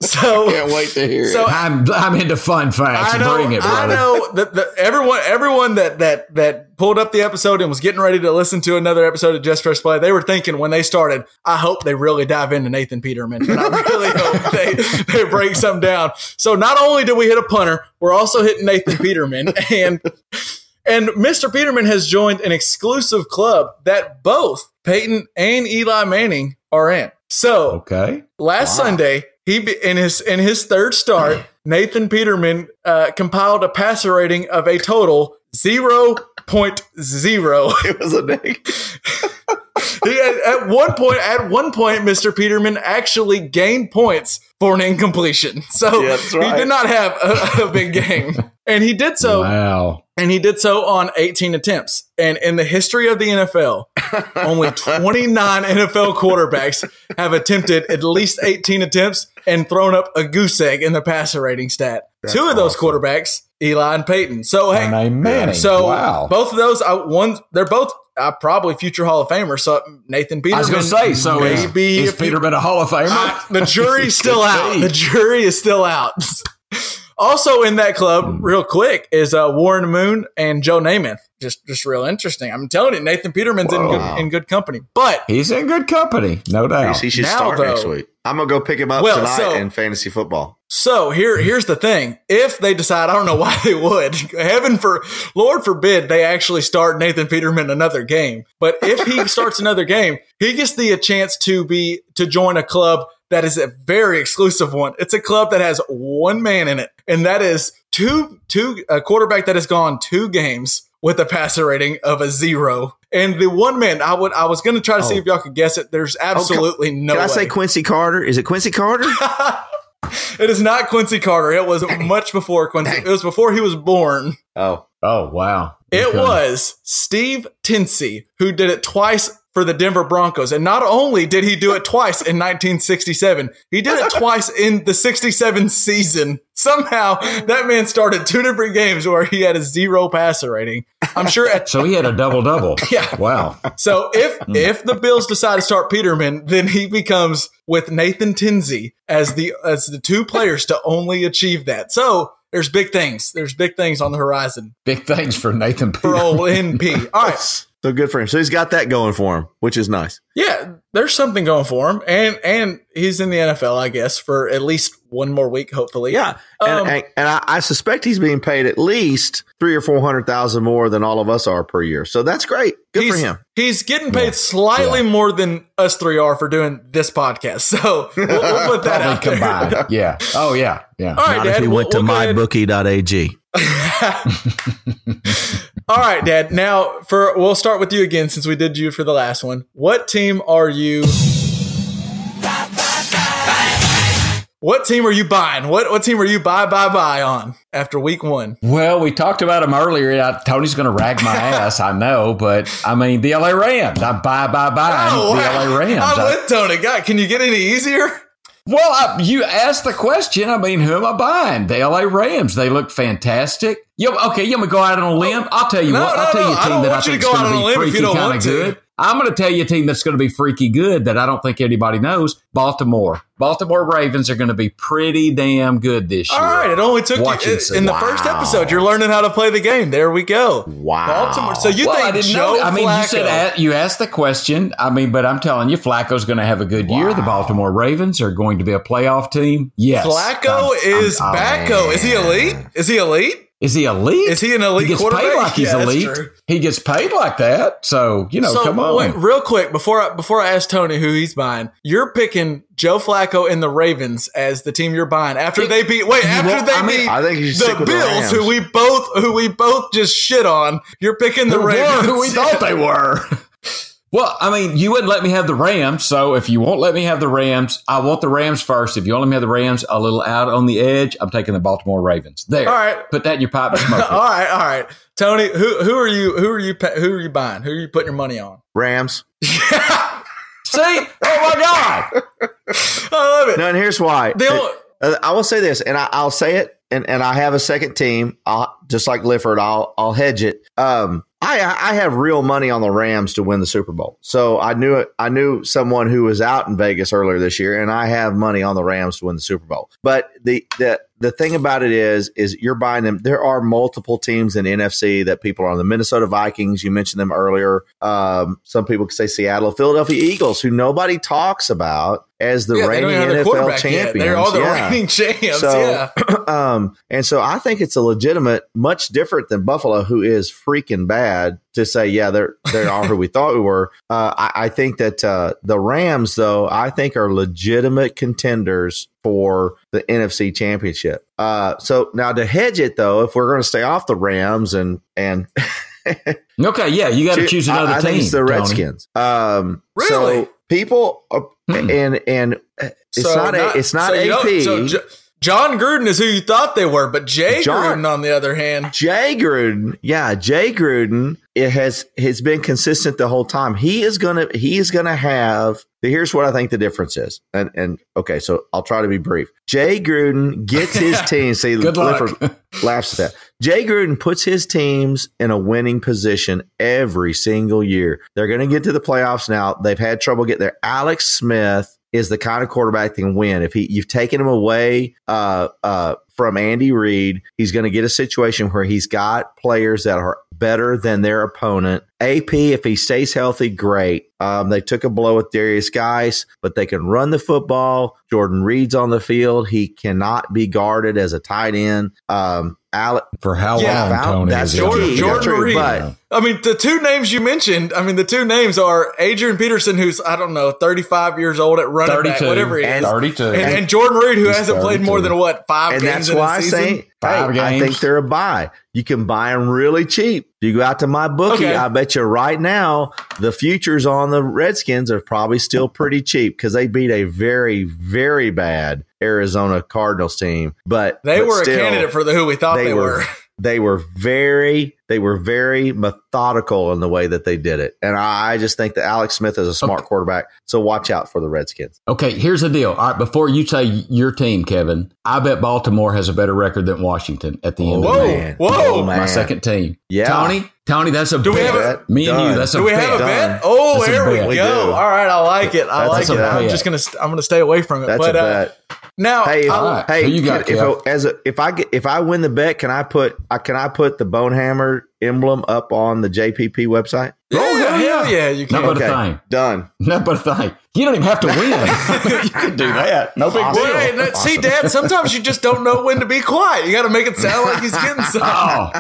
So I can't wait to hear So- I'm I'm into fun facts. I know, Bring it, brother. I know that, that everyone, everyone that that that pulled up the episode and was getting ready to listen to another episode of Just Press Play, they were thinking when they started, I hope they really dive into Nathan Peterman, and I really <laughs> hope they they break some down. So not only did we hit a punter, we're also hitting Nathan Peterman, <laughs> and and Mr. Peterman has joined an exclusive club that both Peyton and Eli Manning are in. So Okay. last Sunday, he in his in his third start, <clears throat> Nathan Peterman uh, compiled a passer rating of a total zero point zero. <laughs> It was a negative. <laughs> he at, at one point, at one point, Mr. Peterman actually gained points for an incompletion. <laughs> So Yeah, that's he did not have a, a big game, and he did so. wow. and he did so on 18 attempts. And in the history of the NFL, <laughs> only 29 NFL quarterbacks have attempted at least 18 attempts and thrown up a goose egg in the passer rating stat. Two of those quarterbacks, Eli and Peyton. So hey, And a Manning. so wow. both of those, uh, I, one, they're both uh, probably future Hall of Famers. So Nathan I was going to say, so is, maybe is you- Peterman a Hall of Famer? I- the jury's <laughs> still out. be. The jury is still out. <laughs> also in that club, real quick, is uh, Warren Moon and Joe Namath. Just, just real interesting. I'm telling you, Nathan Peterman's in good, in good company. But He's in good company, no doubt. He should Now, start though- next week. I'm gonna go pick him up Well, tonight so- in fantasy football. so here, here's the thing: if they decide, I don't know <laughs> why they would. Heaven for Lord forbid they actually start Nathan Peterman another game. But if he starts another game, he gets the a chance to be to join a club that is a very exclusive one. It's a club that has one man in it, and that is two two a quarterback that has gone two games with a passer rating of a zero. And the one man I would I was going to try to see Oh. if y'all could guess it. There's absolutely no. Can I way. say Quincy Carter? Is it Quincy Carter? <laughs> It is not Quincy Carter. It was much before Quincy. It was before he was born. oh, oh, wow. It Okay. was Steve Tensi who did it twice for the Denver Broncos. And not only did he do it twice in 1967, he did it twice in the 67 season. Somehow that man started two different games where he had a zero passer rating. I'm sure at So he had a double double. <laughs> Yeah. Wow. So if hmm. if the Bills decide to start Peterman, then he becomes with Nathan Tensi as the as the two players to only achieve that. So there's big things. There's big things on the horizon Big things for Nathan for Peterman. old NP. All right. <laughs> so good for him. So he's got that going for him, which is nice. Yeah, there's something going for him. And and he's in the NFL, I guess, for at least one more week, hopefully. Yeah, and, Um, and, and I, I suspect he's being paid at least three or four hundred thousand more than all of us are per year. So that's great. Good for him. He's getting paid slightly more than us three are for doing this podcast. <laughs> So we'll, we'll put <laughs> that out Probably there. combined. Yeah. Oh, yeah. Yeah. All right, Dad. we'll- we'll go ahead- mybookie.ag. <laughs> All right, Dad. Now, for we'll start with you again since we did you for the last one. What team are you? What team are you buying? What what team are you buy buy buy on after week one? Well, we talked about him earlier. Yeah, Tony's going to rag my <laughs> ass, I know, but I mean the LA Rams. I buy, buy, buy Oh, the. LA Rams. I'm I- with Tony. God, can you get any easier? Well, I, you asked the question. I mean, who am I buying? The LA Rams. They look fantastic. Okay? You want me to go out on a limb? I'll tell you No, what. no, I'll tell no. you a I team don't that I want you to think is go going out to on a be limb if you freaky don't kind want of to. good. I'm going to tell you a team that's going to be freaky good that I don't think anybody knows. Baltimore. Baltimore Ravens are going to be pretty damn good this year. All right, it only took you in the first episode. You're learning how to play the game. There we go. Wow. Baltimore. So you well, think I didn't Joe know. I mean, Flacco? you said you asked the question. I mean, but I'm telling you, Flacco's going to have a good year. The Baltimore Ravens are going to be a playoff team. Yes, Flacco I'm- is oh, I'm- Backo. Is he elite? Is he elite? Is he elite? Is he an elite He gets quarterback? paid like he's Yeah, that's elite. true. He gets paid like that. So you know, so come on. wait, real quick before I, before I ask Tony who he's buying, you're picking Joe Flacco and the Ravens as the team you're buying after they beat. Wait, after won't- they I mean, beat I think you should stick the with the Bills, Rams. who we both who we both just shit on. You're picking the Who were Ravens. who we thought they were. <laughs> Well, I mean, you wouldn't let me have the Rams, so if you won't let me have the Rams, I want the Rams first. If you want me have the Rams a little out on the edge, I'm taking the Baltimore Ravens. There, All right. put that in your pipe and <laughs> smoke all it. right, all right. Tony, who who are you? Who are you? Who are you buying? Who are you putting your money on? Rams. <laughs> See? Oh my God! I love it. No, and here's why. They don't- Uh, I will say this, and I, I'll say it, and, and I have a second team. I'll, just like Lifford, I'll I'll hedge it. Um, I I have real money on the Rams to win the Super Bowl. So I knew it. I knew someone who was out in Vegas earlier this year, and I have money on the Rams to win the Super Bowl. But the the the thing about it is, is you're buying them. There are multiple teams in NFC that people are on. The Minnesota Vikings, you mentioned them earlier. Um, some people could say Seattle, Philadelphia Eagles, who nobody talks about as the yeah, reigning even have their NFL quarterback yet. champions. They're all the Yeah. reigning <laughs> champs. So, yeah. <clears throat> um, and so I think it's a legitimate, much different than Buffalo, who is freaking bad. To say, yeah, they're they are who we <laughs> thought we were. Uh, I, I think that uh, the Rams, though, I think are legitimate contenders for the NFC Championship. Uh, so now to hedge it, though, if we're going to stay off the Rams and and <laughs> Okay, yeah, you got to choose I- another I, team. think it's the Redskins. Um, Really? So people uh, Hmm. and and it's So not, a, it's not so you AP. Don't- so J- Jon Gruden is who you thought they were, but Jay Jon- Gruden, on the other hand, Jay Gruden, yeah, Jay Gruden, it has has been consistent the whole time. He is gonna he is gonna have. Here's what I think the difference is, and and okay, so I'll try to be brief. Jay Gruden gets his <laughs> team. See, Good luck. <laughs> Laughs at that. Jay Gruden puts his teams in a winning position every single year. They're going to get to the playoffs now. They've had trouble getting there. Alex Smith is the kind of quarterback that can win. If he you've taken him away uh, uh, from Andy Reid, he's going to get a situation where he's got players that are better than their opponent. AP, if he stays healthy, great. Um, they took a blow with Derrius Guice, but they can run the football. Jordan Reed's on the field. He cannot be guarded as a tight end. Um, Alec, For how Yeah, long, Val- Tony? that's is? Jordan, key. Jordan true, Reed. but- I mean, the two names you mentioned, I mean, the two names are Adrian Peterson, who's, I don't know, 35 years old at running back, 32. whatever he is. And- 32. And, and Jordan Reed, who He's hasn't played more than what, five and games that's in why a I season? Say, hey, Five I think they're a buy. You can buy them really cheap. You go out to my bookie. Okay. I bet you right now the futures on the Redskins are probably still pretty cheap because they beat a very, very bad Arizona Cardinals team. But they but were still, a candidate for the who we thought they, were. <laughs> They were very, they were very methodical in the way that they did it, and I, I just think that Alex Smith is a smart Okay. quarterback. So watch out for the Redskins. Okay, here's the deal. All right, before you say your team, Kevin, I bet Baltimore has a better record than Washington at the end Whoa, of the man. whoa. Oh, My second team. Yeah. Tony, Tony, that's a Do we have a- Me and you, that's a Do we bet. have a Done. bet? Oh, That's there we bet. We go. do. All right, I like it. I That's like a it. I'm just gonna st- I'm gonna stay away from it. That's but a uh, bet. Now, Hey, if, I- hey, you got, if, Kev? as a, if I get if I win the bet, can I put uh, can I put the Bonehammer emblem up on the JPP website? yeah, hell hell yeah. yeah, you No, can. but- a thing. done. No, but a thing. You don't even have to win. <laughs> you can do that. No big Awesome. deal. Well, hey, that- See, Dad, sometimes you just don't know when to be quiet. You got to make it sound like he's getting <laughs> something. Oh,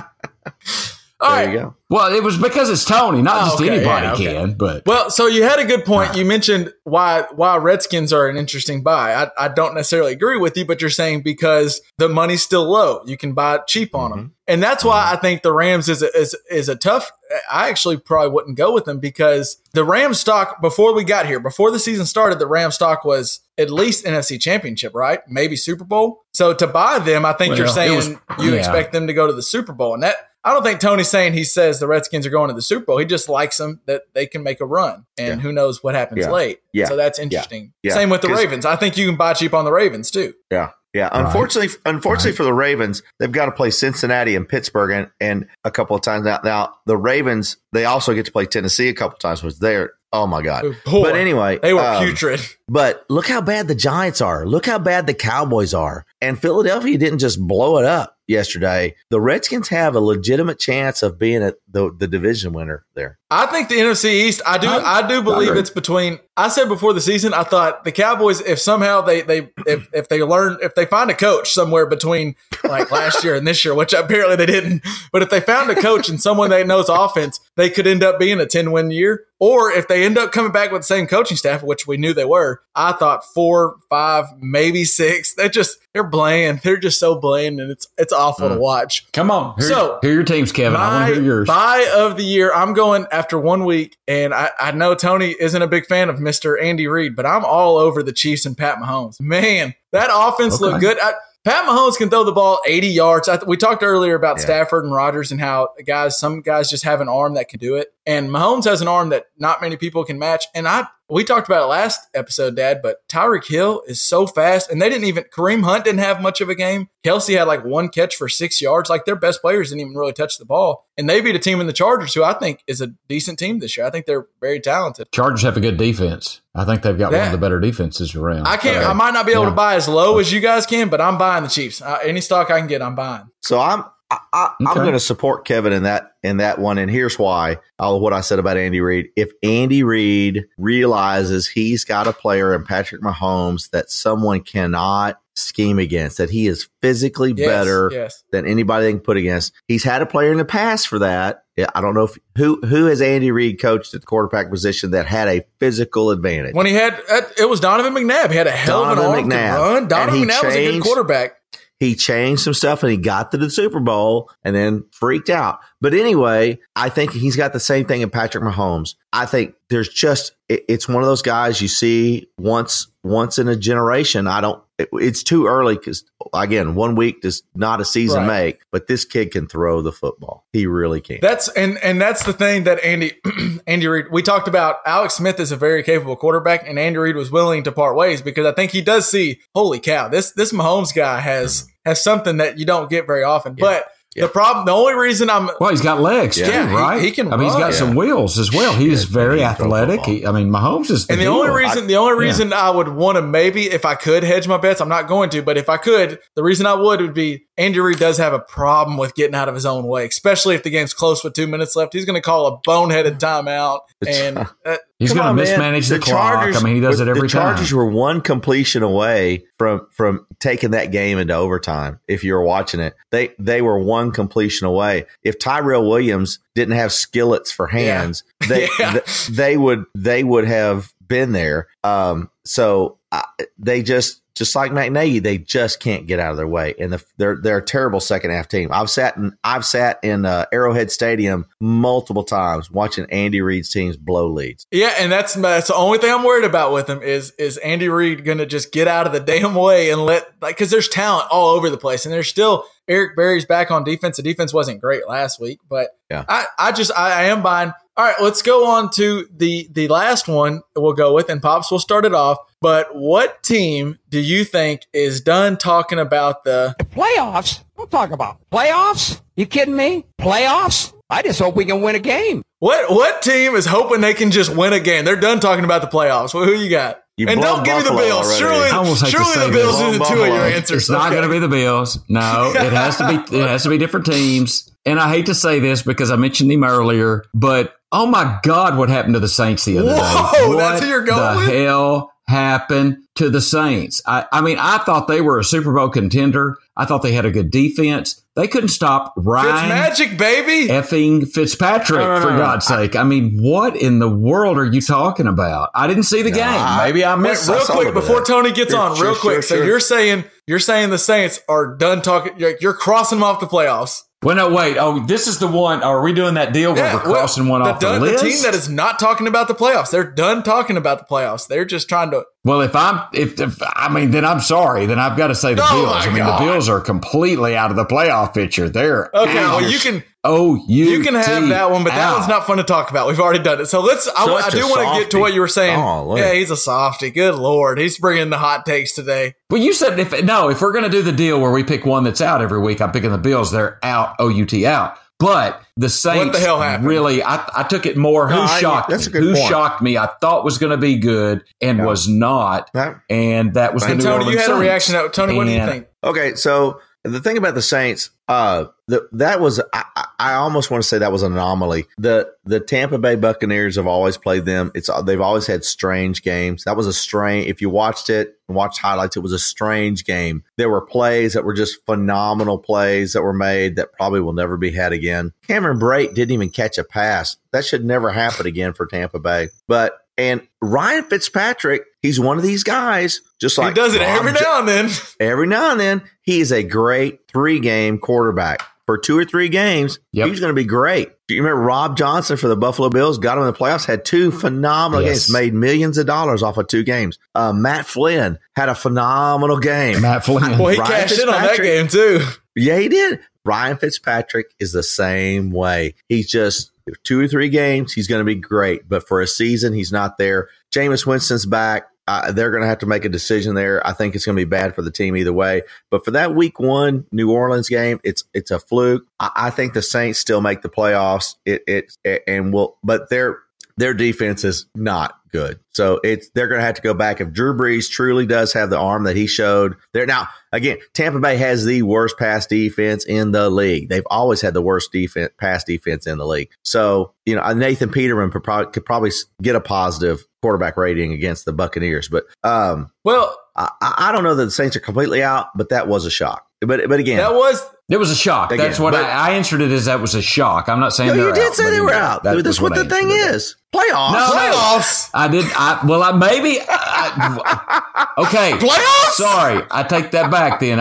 All There right. you go. well, it was because it's Tony, not Oh, just okay, anybody yeah, okay. can. But Well, so you had a good point. You mentioned why why Redskins are an interesting buy. I, I don't necessarily agree with you, but you're saying because the money's still low, you can buy it cheap on them, mm-hmm. and that's why mm-hmm. I think the Rams is a, is is a tough. I actually probably wouldn't go with them because the Rams stock before we got here, before the season started, the Rams stock was at least NFC Championship, right? Maybe Super Bowl. So to buy them, I think you're saying was- you yeah. expect them to go to the Super Bowl, and that I don't think Tony's saying he says the Redskins are going to the Super Bowl. He just likes them that they can make a run, and Yeah. who knows what happens Yeah. late. Yeah. So that's interesting. Yeah. Same with the Ravens. I think you can buy cheap on the Ravens too. Yeah. Yeah. Unfortunately, unfortunately for the Ravens, they've got to play Cincinnati and Pittsburgh and, and a couple of times now. Now the Ravens, they also get to play Tennessee a couple of times, which they're oh my god. Boy, but anyway, they were um, putrid. <laughs> But look how bad the Giants are. Look how bad the Cowboys are. And Philadelphia didn't just blow it up yesterday. The Redskins have a legitimate chance of being a, the the division winner there. I think the NFC East. I do. I- I, do believe agree. it's between. I said before the season. I thought the Cowboys, if somehow they they if if they learn if they find a coach somewhere between like last year and this year, which apparently they didn't, but if they found a coach and someone that knows offense, they could end up being a ten win year. Or if they end up coming back with the same coaching staff, which we knew they were, I thought four, five, maybe six. They just they're bland. They're just so bland, and it's it's awful to mm. watch. come on. Here, So, here are your teams, Kevin. I want to hear yours. Of the year. I'm going after one week, and I, I know Tony isn't a big fan of Mr. Andy Reid, but I'm all over the Chiefs and Pat Mahomes. Man, that offense Okay. looked good. I, Pat Mahomes can throw the ball 80 yards. I, we talked earlier about Yeah. Stafford and Rodgers and how guys, some guys just have an arm that can do it, and Mahomes has an arm that not many people can match. And I we talked about it last episode, Dad, but Tyreek Hill is so fast, and they didn't even Kareem Hunt didn't have much of a game. Kelce had like one catch for six yards. Like their best players didn't even really touch the ball, and they beat a team in the Chargers, who I think is a decent team this year. I think they're very talented. Chargers have a good defense. I think they've got one of the better defenses around. I can't. Okay. I might not be able Yeah. to buy as low as you guys can, but I'm buying the Chiefs. Uh, any stock I can get, I'm buying. So I'm I, I'm going to support Kevin in that in that one, and here's why. All of what I said about Andy Reid. If Andy Reid realizes he's got a player in Patrick Mahomes that someone cannot scheme against, that he is physically Yes, better Yes. than anybody they can put against. He's had a player in the past for that. Yeah, I don't know if who who has Andy Reid coached at the quarterback position that had a physical advantage. When he had, uh, it was Donovan McNabb. He had a hell of an Donovan arm to run. Donovan McNabb was a good quarterback. He changed some stuff and he got to the Super Bowl and then freaked out. But anyway, I think he's got the same thing in Patrick Mahomes. I think there's just it, it's one of those guys you see once once in a generation. I don't. It, it's too early because again, one week does not a season Right. make. But this kid can throw the football. He really can. That's and and that's the thing that Andy <clears throat> Andy Reid we talked about. Alex Smith is a very capable quarterback, and Andy Reid was willing to part ways because I think he does see, holy cow, this this Mahomes guy has mm-hmm. has something that you don't get very often. But Yeah. the problem, the only reason I'm Well, he's got legs too, Yeah, he- right? he can I mean, he's got some wheels as well. He is very he athletic. He, I mean, Mahomes is. The And the deal. only reason, the only yeah. reason I would want to maybe, if I could hedge my bets, I'm not going to, but if I could, the reason I would would be Andy Reid does have a problem with getting out of his own way, especially if the game's close with two minutes left. He's going to call a boneheaded timeout, and <laughs> uh, he's going to man. mismanage the, clock. I mean, he does it every time. the Chargers were one completion away from from taking that game into overtime. If you were watching it, they they were one completion away. If Tyrell Williams didn't have skillets for hands, they <laughs> Yeah. th- they would they would have been there. Um, so uh, they just just like McNaghy, they just can't get out of their way, and the, they're they're a terrible second half team. I've sat in I've sat in uh, Arrowhead Stadium multiple times watching Andy Reid's teams blow leads. Yeah, and that's that's the only thing I'm worried about with him is is Andy Reid going to just get out of the damn way and let like because there's talent all over the place, and there's still Eric Berry's back on defense. The defense wasn't great last week, but Yeah. I I just I, I am buying. All right, let's go on to the the last one we'll go with, and pops will start it off. But what team do you think is done talking about the Playoffs? Don't talk about playoffs. You kidding me? Playoffs? I just hope we can win a game. what what team is hoping they can just win a game? They're done talking about the playoffs. Well, who you got? You and don't give me the Bills. already. Surely, I almost hate to surely the Bills this. are the Blown two of your answers. It's not Okay. going to be the Bills. No, it has to be. It has to be different teams. And I hate to say this because I mentioned them earlier, but oh my God, what happened to the Saints the other day? Whoa, what that's who you're going the with? hell happened to the Saints? I, I mean, I thought they were a Super Bowl contender. I thought they had a good defense. They couldn't stop It's Ryan magic, baby. effing Fitzpatrick, No, no, no, for no. God's sake. I mean, what in the world are you talking about? I didn't see the game. I- Maybe I Wait, missed real I quick before that. Tony gets Sure, on, sure, real quick. sure, so sure. you're saying you're saying the Saints are done talking. You're, you're crossing them off the playoffs. Well, no, wait. Oh, this is the one. Are we doing that deal where we're well, crossing one the off the, done- list? team that is not talking about the playoffs. They're done talking about the playoffs. They're just trying to. Well, if I'm, if, if I mean, then I'm sorry. Then I've got to say the Oh, Bills. I mean, God. the Bills are completely out of the playoff picture. They're Okay, out. well you can Oh, you you can have that one, but that one's not fun to talk about. We've already done it. So let's. I, I do want to get to what you were saying. Oh, yeah, he's a softy. Good lord, he's bringing the hot takes today. Well, you said if no, if we're going to do the deal where we pick one that's out every week, I'm picking the Bills. They're out. OUT out. But the Saints hell happened? really, I, I took it more. Who No, I- shocked that's a me? good Who point. shocked me? I thought was going to be good and Yeah. was not. That- And that was the And New Tony, you Orleans had a reaction. To, Tony, what do you think? Okay, so the thing about the Saints, uh, the, that was I, I- almost want to say that was an anomaly. The the Tampa Bay Buccaneers have always played them. It's they've always had strange games. That was a strange. If you watched it and watched highlights, it was a strange game. There were plays that were just phenomenal plays that were made that probably will never be had again. Cameron Brate didn't even catch a pass. That should never happen again for Tampa Bay. But and Ryan Fitzpatrick, he's one of these guys, just like he does it Rob every now and then. every now and then he is a great three game quarterback for two or three games Yep. he's going to be great do you remember rob johnson for the buffalo bills got him in the playoffs had two phenomenal Yes. games made millions of dollars off of two games uh, matt flynn had a phenomenal game Matt Flynn. Well, he Ryan cashed in on that game too. yeah he did ryan fitzpatrick is the same way he's just two or three games he's going to be great but for a season he's not there Jameis winston's back uh, they're going to have to make a decision there. I think it's going to be bad for the team either way. But for that Week One New Orleans game, it's it's a fluke. I, I think the Saints still make the playoffs. It it and will, but their their defense is not good. So it's they're going to have to go back if Drew Brees truly does have the arm that he showed. There now again, Tampa Bay has the worst pass defense in the league. They've always had the worst defense pass defense in the league. So you know Nathan Peterman could probably, get a positive quarterback rating against the Buccaneers, but um, Well, I, I don't know that the Saints are completely out, but that was a shock. But but again, that was It was a shock. Again, That's what but- I, I answered it as that was a shock. I'm not saying no, they're you did out, say they it- were out. that That's was what the thing is. it. is. Playoffs. No, no. playoffs. I did. I well, I maybe. I, <laughs> okay, Playoffs. sorry, I take that back. Then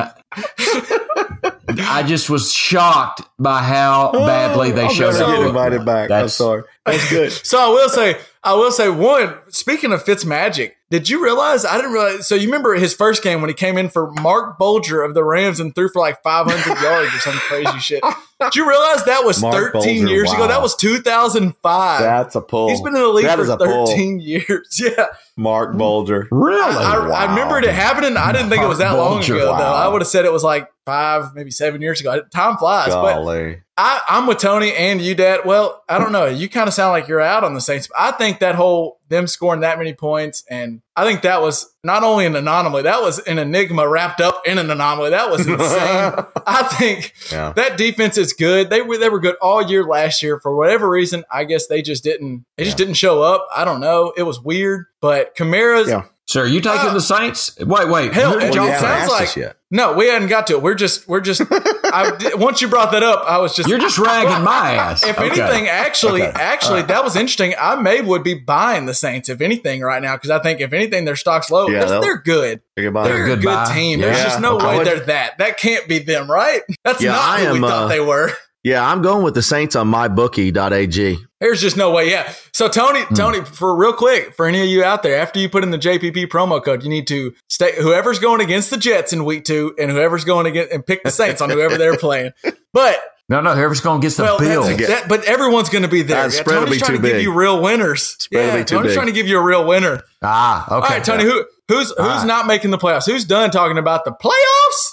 I just was shocked by how oh, badly they I'll showed up. get invited back. I'm sorry. That's good. <laughs> So I will say, I will say one. Speaking of Fitz Magic, did you realize? I didn't realize. So you remember his first game when he came in for Marc Bulger of the Rams and threw for like 500 <laughs> yards or some crazy shit. Did you realize that was Marc 13 Bulger, years ago? That was 2005. That's a pull. He's been in the league That for is a pull. 13 years. <laughs> Yeah. Marc Bulger. Really? I, I remembered it happening. I didn't think it was that long Bulger, ago, though. I would have said it was like five, maybe seven years ago. Time flies. But Golly. I, I'm with Tony and you, Dad. Well, I don't know. You kind of sound like you're out on the Saints. I think that whole them scoring that many points, and I think that was not only an anomaly, that was an enigma wrapped up in an anomaly. That was insane. <laughs> I think Yeah. that defense is good. They were they were good all year last year. For whatever reason, I guess they just didn't. They just didn't show up. I don't know. It was weird. But Kamara's Yeah. So are you taking Uh, the Saints? Wait, wait. Hell, it Well, y'all sounds like yet. no. We hadn't got to it. We're just we're just. <laughs> I, once you brought that up, I was just You're just ragging my ass. If Okay. anything, actually, Okay. actually, that was interesting. I may would be buying the Saints if anything right now because I think if anything, their stock's low. Yeah, they're, they'll- they're good. Think about They're a good good buy. team. Yeah. There's just no Okay. way they're that. That can't be them, right? <laughs> That's Yeah, not I who we thought uh, they were. Yeah, I'm going with the Saints on mybookie.ag. There's just no way. Yeah. So Tony, Hmm. Tony, for real quick, for any of you out there, after you put in the JPP promo code, you need to stay. Whoever's going against the Jets in week two, and whoever's going against and pick the Saints on whoever they're playing. <laughs> But No, no, whoever's going against the well, Bills. that, that- but everyone's going to be there. That Yeah, spread will Tony's be trying too to give you real winners. Spread will yeah, be too Tony's big. trying to give you a real winner. ah, okay. All right, Tony, who who's who's right. not making the playoffs? Who's done talking about the playoffs?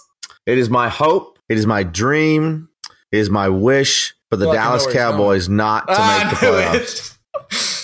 It is my hope. It is my dream. It is my wish for the Well, I can know Dallas where it's Cowboys not to I make the <laughs> playoffs.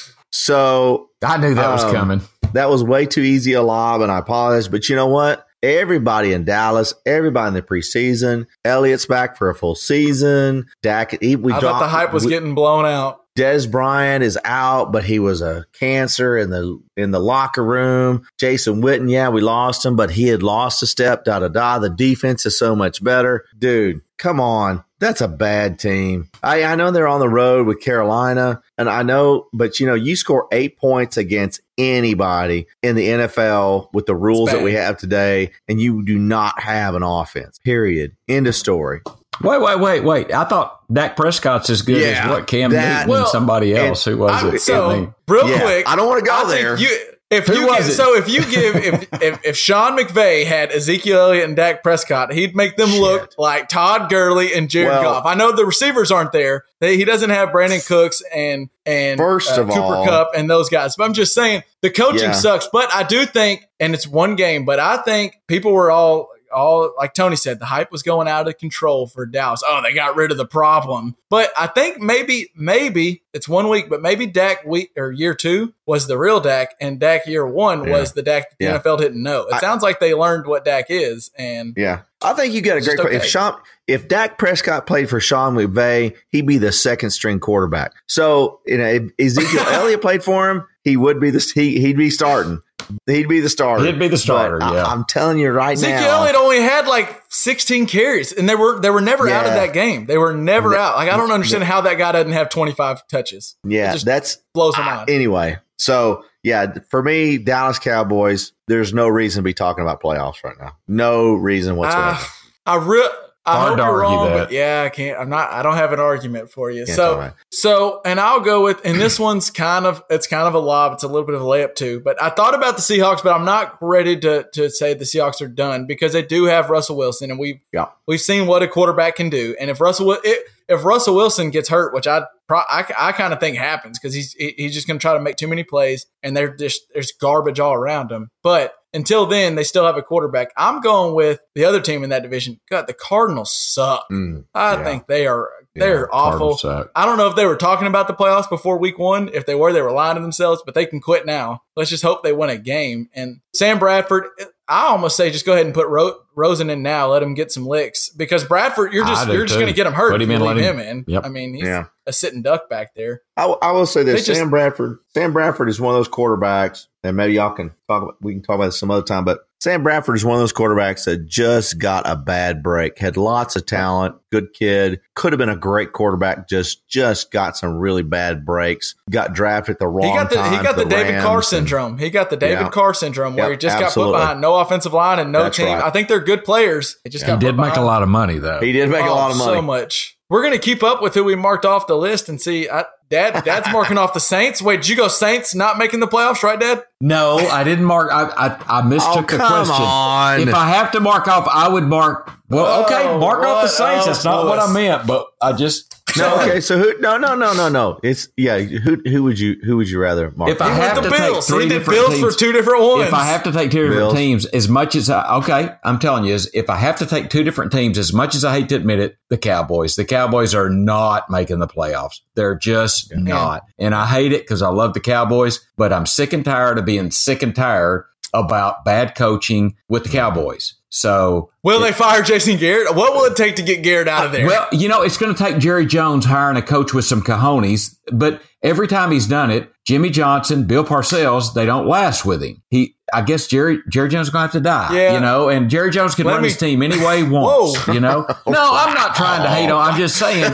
it. So I knew that was Um, coming. that was way too easy a lob, and I apologize. But you know what? Everybody in Dallas, everybody in the preseason, Elliott's back for a full season. Dak, he, we I thought dropped- the hype was we- getting blown out. Dez Bryant is out, but he was a cancer in the in the locker room. Jason Witten, yeah, we lost him, but he had lost a step. Da da da. The defense is so much better, dude. Come on, that's a bad team. I I know they're on the road with Carolina, and I know, but you know, you score eight points against anybody in the NFL with the rules that we have today, and you do not have an offense. Period. End of story. Wait, wait, wait, wait. I thought Dak Prescott's as good Yeah, as what Cam that- Newton Well, and somebody and else. Who was I- it? so real Yeah, quick, I don't wanna go I think there. You, if Who you was give, it? so if you give if, <laughs> if if Sean McVay had Ezekiel Elliott and Dak Prescott, he'd make them look like Todd Gurley and Jared Well- Goff. I know the receivers aren't there. They, he doesn't have Brandin Cooks and and First uh, of Cooper all- Kupp and those guys. But I'm just saying the coaching Yeah. sucks. But I do think, and it's one game, but I think people were all all like Tony said, the hype was going out of control for Dallas. Oh, they got rid of the problem. But I think maybe, maybe it's one week, but maybe Dak week or year two was the real Dak, and Dak year one Yeah. was the Dak that the Yeah. NFL didn't know. It I- sounds like they learned what Dak is, and Yeah. I think you got a great point. If okay. Sean if Dak Prescott played for Sean McVay, he'd be the second string quarterback. So, you know, if Ezekiel <laughs> Elliott played for him, he would be the he he'd be starting. He'd be the starter. He'd be the starter, But I- yeah. I'm telling you right Ezekiel now. Elliott only had like 16 carries, and they were they were never out of that game. They were never Ne- out. Like I don't understand how that guy doesn't have 25 touches. Yeah, just that's blows my I- mind. anyway. So, yeah, for me, Dallas Cowboys, there's no reason to be talking about playoffs right now. No reason whatsoever. Ah, I re- I Hard hope you're argue wrong, that. but yeah, I can't. I'm not. I don't have an argument for you. Can't so, so, and I'll go with. And this one's kind of. It's kind of a lob. It's a little bit of a layup too. But I thought about the Seahawks, but I'm not ready to to say the Seahawks are done because they do have Russell Wilson, and we Yeah. we've seen what a quarterback can do. And if Russell it, if Russell Wilson gets hurt, which I pro- I, I kind of think happens because he's he- he's just going to try to make too many plays, and they're just there's garbage all around him. But until then, they still have a quarterback. I'm going with the other team in that division. God, the Cardinals suck. Mm, I yeah. think they are they're Yeah, awful. I don't know if they were talking about the playoffs before week one. If they were, they were lying to themselves, but they can quit now. Let's just hope they win a game. And Sam Bradford, I almost say just go ahead and put Ro- Rosen in now. Let him get some licks because Bradford, you're just you're just going to get him hurt. Put if him you in, let leave him- him in. Yep. I mean, he's Yeah. a sitting duck back there. I, w- I will say this: They just- Sam Bradford. Sam Bradford is one of those quarterbacks, and maybe y'all can talk. About, we can talk about this some other time. But Sam Bradford is one of those quarterbacks that just got a bad break. Had lots of talent, good kid, could have been a great quarterback. Just just got some really bad breaks. Got drafted the wrong He got the time. he got to the, David Rams Carr and- syndrome. He got the David Yeah. Carr syndrome where Yep, he just absolutely. got put behind no offensive line and no That's team. right. I think they're good players. It just He got did put make a lot of money though. He did make a Oh, lot of money. So much. We're gonna keep up with who we marked off the list and see. I, Dad, Dad's marking off the Saints. Wait, did you go Saints not making the playoffs, right, Dad? No, I didn't mark. I I, I mistook Oh, the question. on. If I have to mark off, I would mark. Well, okay, Oh, mark off the Saints. a That's not what I meant, but I just No, okay. So who? No, no, no, no, no. It's yeah. Who who would you who would you rather mark? If I He have to the take Bills. three He did different Bills teams, for two different ones. if I have to take two different Bills. teams, as much as I okay, I'm telling you, is if I have to take two different teams, as much as I hate to admit it, the Cowboys. The Cowboys are not making the playoffs. They're just not, and I hate it because I love the Cowboys, but I'm sick and tired of being sick and tired about bad coaching with the Cowboys. So Will they fire Jason Garrett? What will it take to get Garrett out of there? well, you know, it's going to take Jerry Jones hiring a coach with some cojones, but every time he's done it, Jimmy Johnson, Bill Parcells, they don't last with him. He, I guess Jerry Jerry Jones is going to have to die, Yeah. you know, and Jerry Jones can Let run me- his team any way he wants, Whoa. you know. <laughs> No, I'm not trying to hate on. I'm just saying he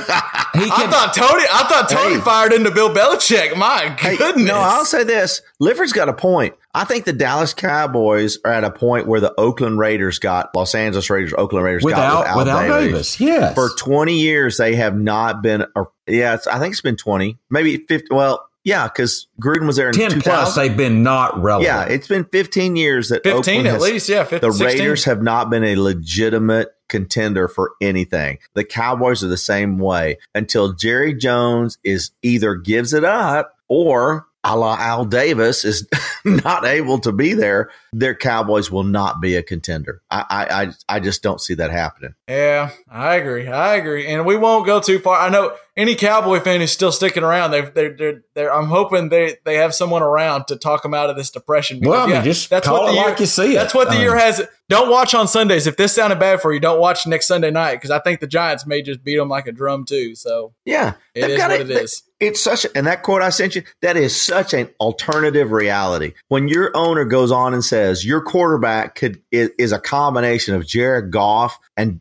I thought Tony. I thought Tony Hey. fired into Bill Belichick. My Hey, goodness. no, I'll say this. Lifford's got a point. I think the Dallas Cowboys are at a point where the Oakland Raiders got Los Angeles Raiders, Oakland Raiders without got without Davis, yes. For 20 years, they have not been, or, yeah, it's, I think it's been 20, maybe 50. Well, yeah, because Gruden was there in 10 plus, they've been not relevant. Yeah, it's been 15 years that 15 Oakland at has- least. Yeah, 15, the 16. Raiders have not been a legitimate contender for anything. The Cowboys are the same way until Jerry Jones is either gives it up or a la Al Davis is <laughs> not able to be there. Their Cowboys will not be a contender. I I I, I just don't see that happening. Yeah, I agree. I agree. And we won't go too far. I know any Cowboy fan who's still sticking around. They've, they're, they're, they're, I'm hoping they, they have someone around to talk them out of this depression. Because, Well, I mean, yeah, just call it year, like you see it. That's what the I year has. Don't watch on Sundays. If this sounded bad for you, don't watch next Sunday night because I think the Giants may just beat them like a drum too. So Yeah, it is they've what it is. It's such, a, and that quote I sent you, that is such an alternative reality. When your owner goes on and says your quarterback could is, is a combination of Jared Goff and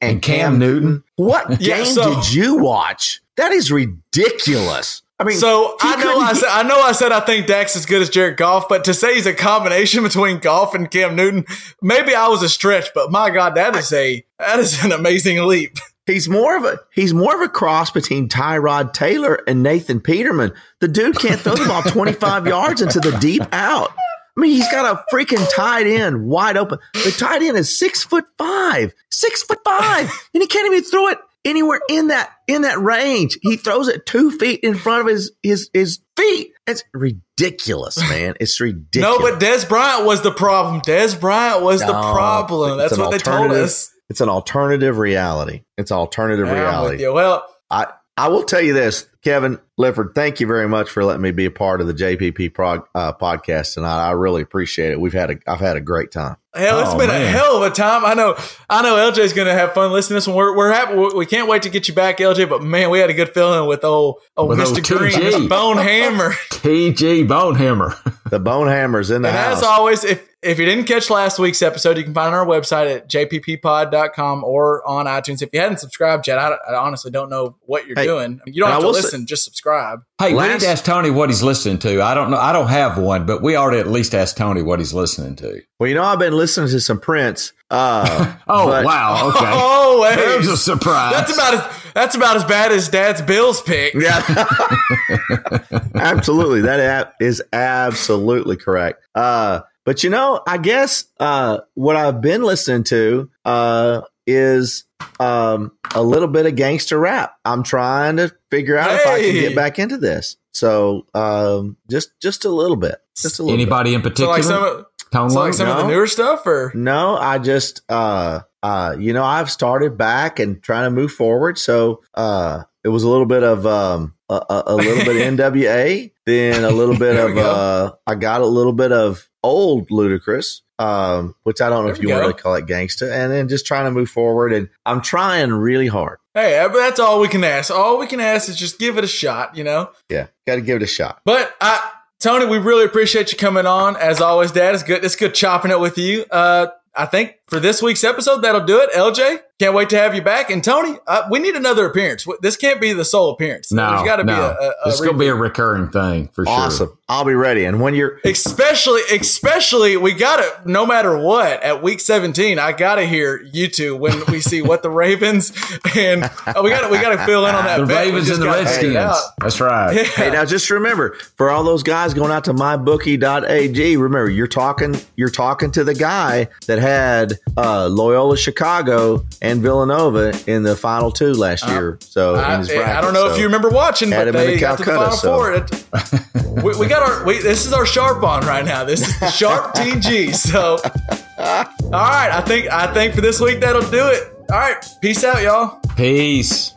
and, Cam Newton. what <laughs> Yeah, game so- did you watch? That is ridiculous. I mean, So I know I said I know I said I think Dak's as good as Jared Goff, but to say he's a combination <laughs> between Goff and Cam Newton, maybe I was a stretch. But my God, that is a that is an amazing leap. <laughs> He's more of a he's more of a cross between Tyrod Taylor and Nathan Peterman. The dude can't throw the ball 25 yards into the deep out. I mean, he's got a freaking tight end wide open. The tight end is six foot five, six foot five, <laughs> and he can't even throw it anywhere in that in that range. He throws it two feet in front of his his his feet. It's ridiculous, man. It's ridiculous. No, but Dez Bryant was the problem. Dez Bryant was the problem. That's what they told us. It's an alternative reality. It's alternative Yeah, reality. Well, I I will tell you this, Kevin Lifford. Thank you very much for letting me be a part of the JPP prog, uh, podcast tonight. I really appreciate it. We've had a I've had a great time. hell, it's Oh, been a hell of a time. I know. I know. LJ's going to have fun listening to this one. We're we're happy. We we can't wait to get you back, LJ. But man, we had a good feeling with old old With Mr. old Green, TG. Mr. Bone Hammer. <laughs> TG Bonehammer. The Bonehammer's in the And house. as always, if if you didn't catch last week's episode, you can find it on our website at jpppod.com or on iTunes. If you hadn't subscribed yet, I, I honestly don't know what you're Hey, doing. You don't and have I to will say- listen, just subscribe. Hey, we Last- need to ask Tony what he's listening to. I don't know. I don't have one, but we ought to at least ask Tony what he's listening to. well, you know, I've been listening to some Prince. Uh, <laughs> Oh but- wow! <laughs> Okay, Oh, hey. there's a surprise. That's about as that's about as bad as Dad's Bills pick. Yeah, <laughs> absolutely. That ab- is absolutely correct. Uh, but you know, I guess uh, what I've been listening to uh, is um, a little bit of gangster rap. I'm trying to figure out if I can get back into this. So um, just just a little bit, just a little. bit. Anybody in So particular? like some of, Tone so like Loc? some of the no. newer stuff, or No, I just uh uh you know, I've started back and trying to move forward. So uh it was a little bit of um a, a, a little bit of <laughs> NWA, then a little bit of go. uh I got a little bit of old Ludacris, um, which I don't know There if you want to call it gangsta, and then just trying to move forward and I'm trying really hard. hey, but that's all we can ask. All we can ask is just give it a shot, you know. Yeah, gotta give it a shot. But I Tony, we really appreciate you coming on. As always, Dad, it's good. It's good chopping it with you. Uh, I think for this week's episode, that'll do it. LJ, can't wait to have you back. And Tony, uh, we need another appearance. This can't be the sole appearance. No, There's got to no. be a, a, a it's going to be a recurring thing for sure. Awesome. I'll be ready. And when you're especially especially we got to no matter what at week 17 i gotta hear you two when we see what the ravens <laughs> and uh, we gotta we gotta fill in on that The bet. Ravens and the gotta figure it Redskins. That's right. Hey, now just remember, for all those guys going out to mybookie.ag, remember you're talking you're talking to the guy that had uh, Loyola Chicago and Villanova in the final two last year. So in Uh, I, his I don't know if you remember watching, Had but him in they the got to the final so- four. It, <laughs> we, we got our we, this is our sharp on right now. This is the sharp <laughs> TG. So, all right, I think I think for this week that'll do it. All right, peace out, y'all. Peace.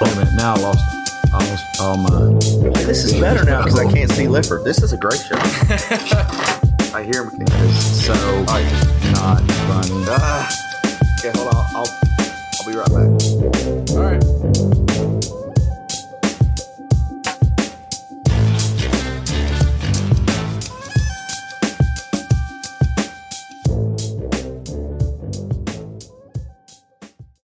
Wait a minute. Now I lost. I lost all mine. This is better now because I can't see Lippert. This is a great show. <laughs> Hear him. It's so not funny. Ah. okay, hold on. I'll, I'll be right back.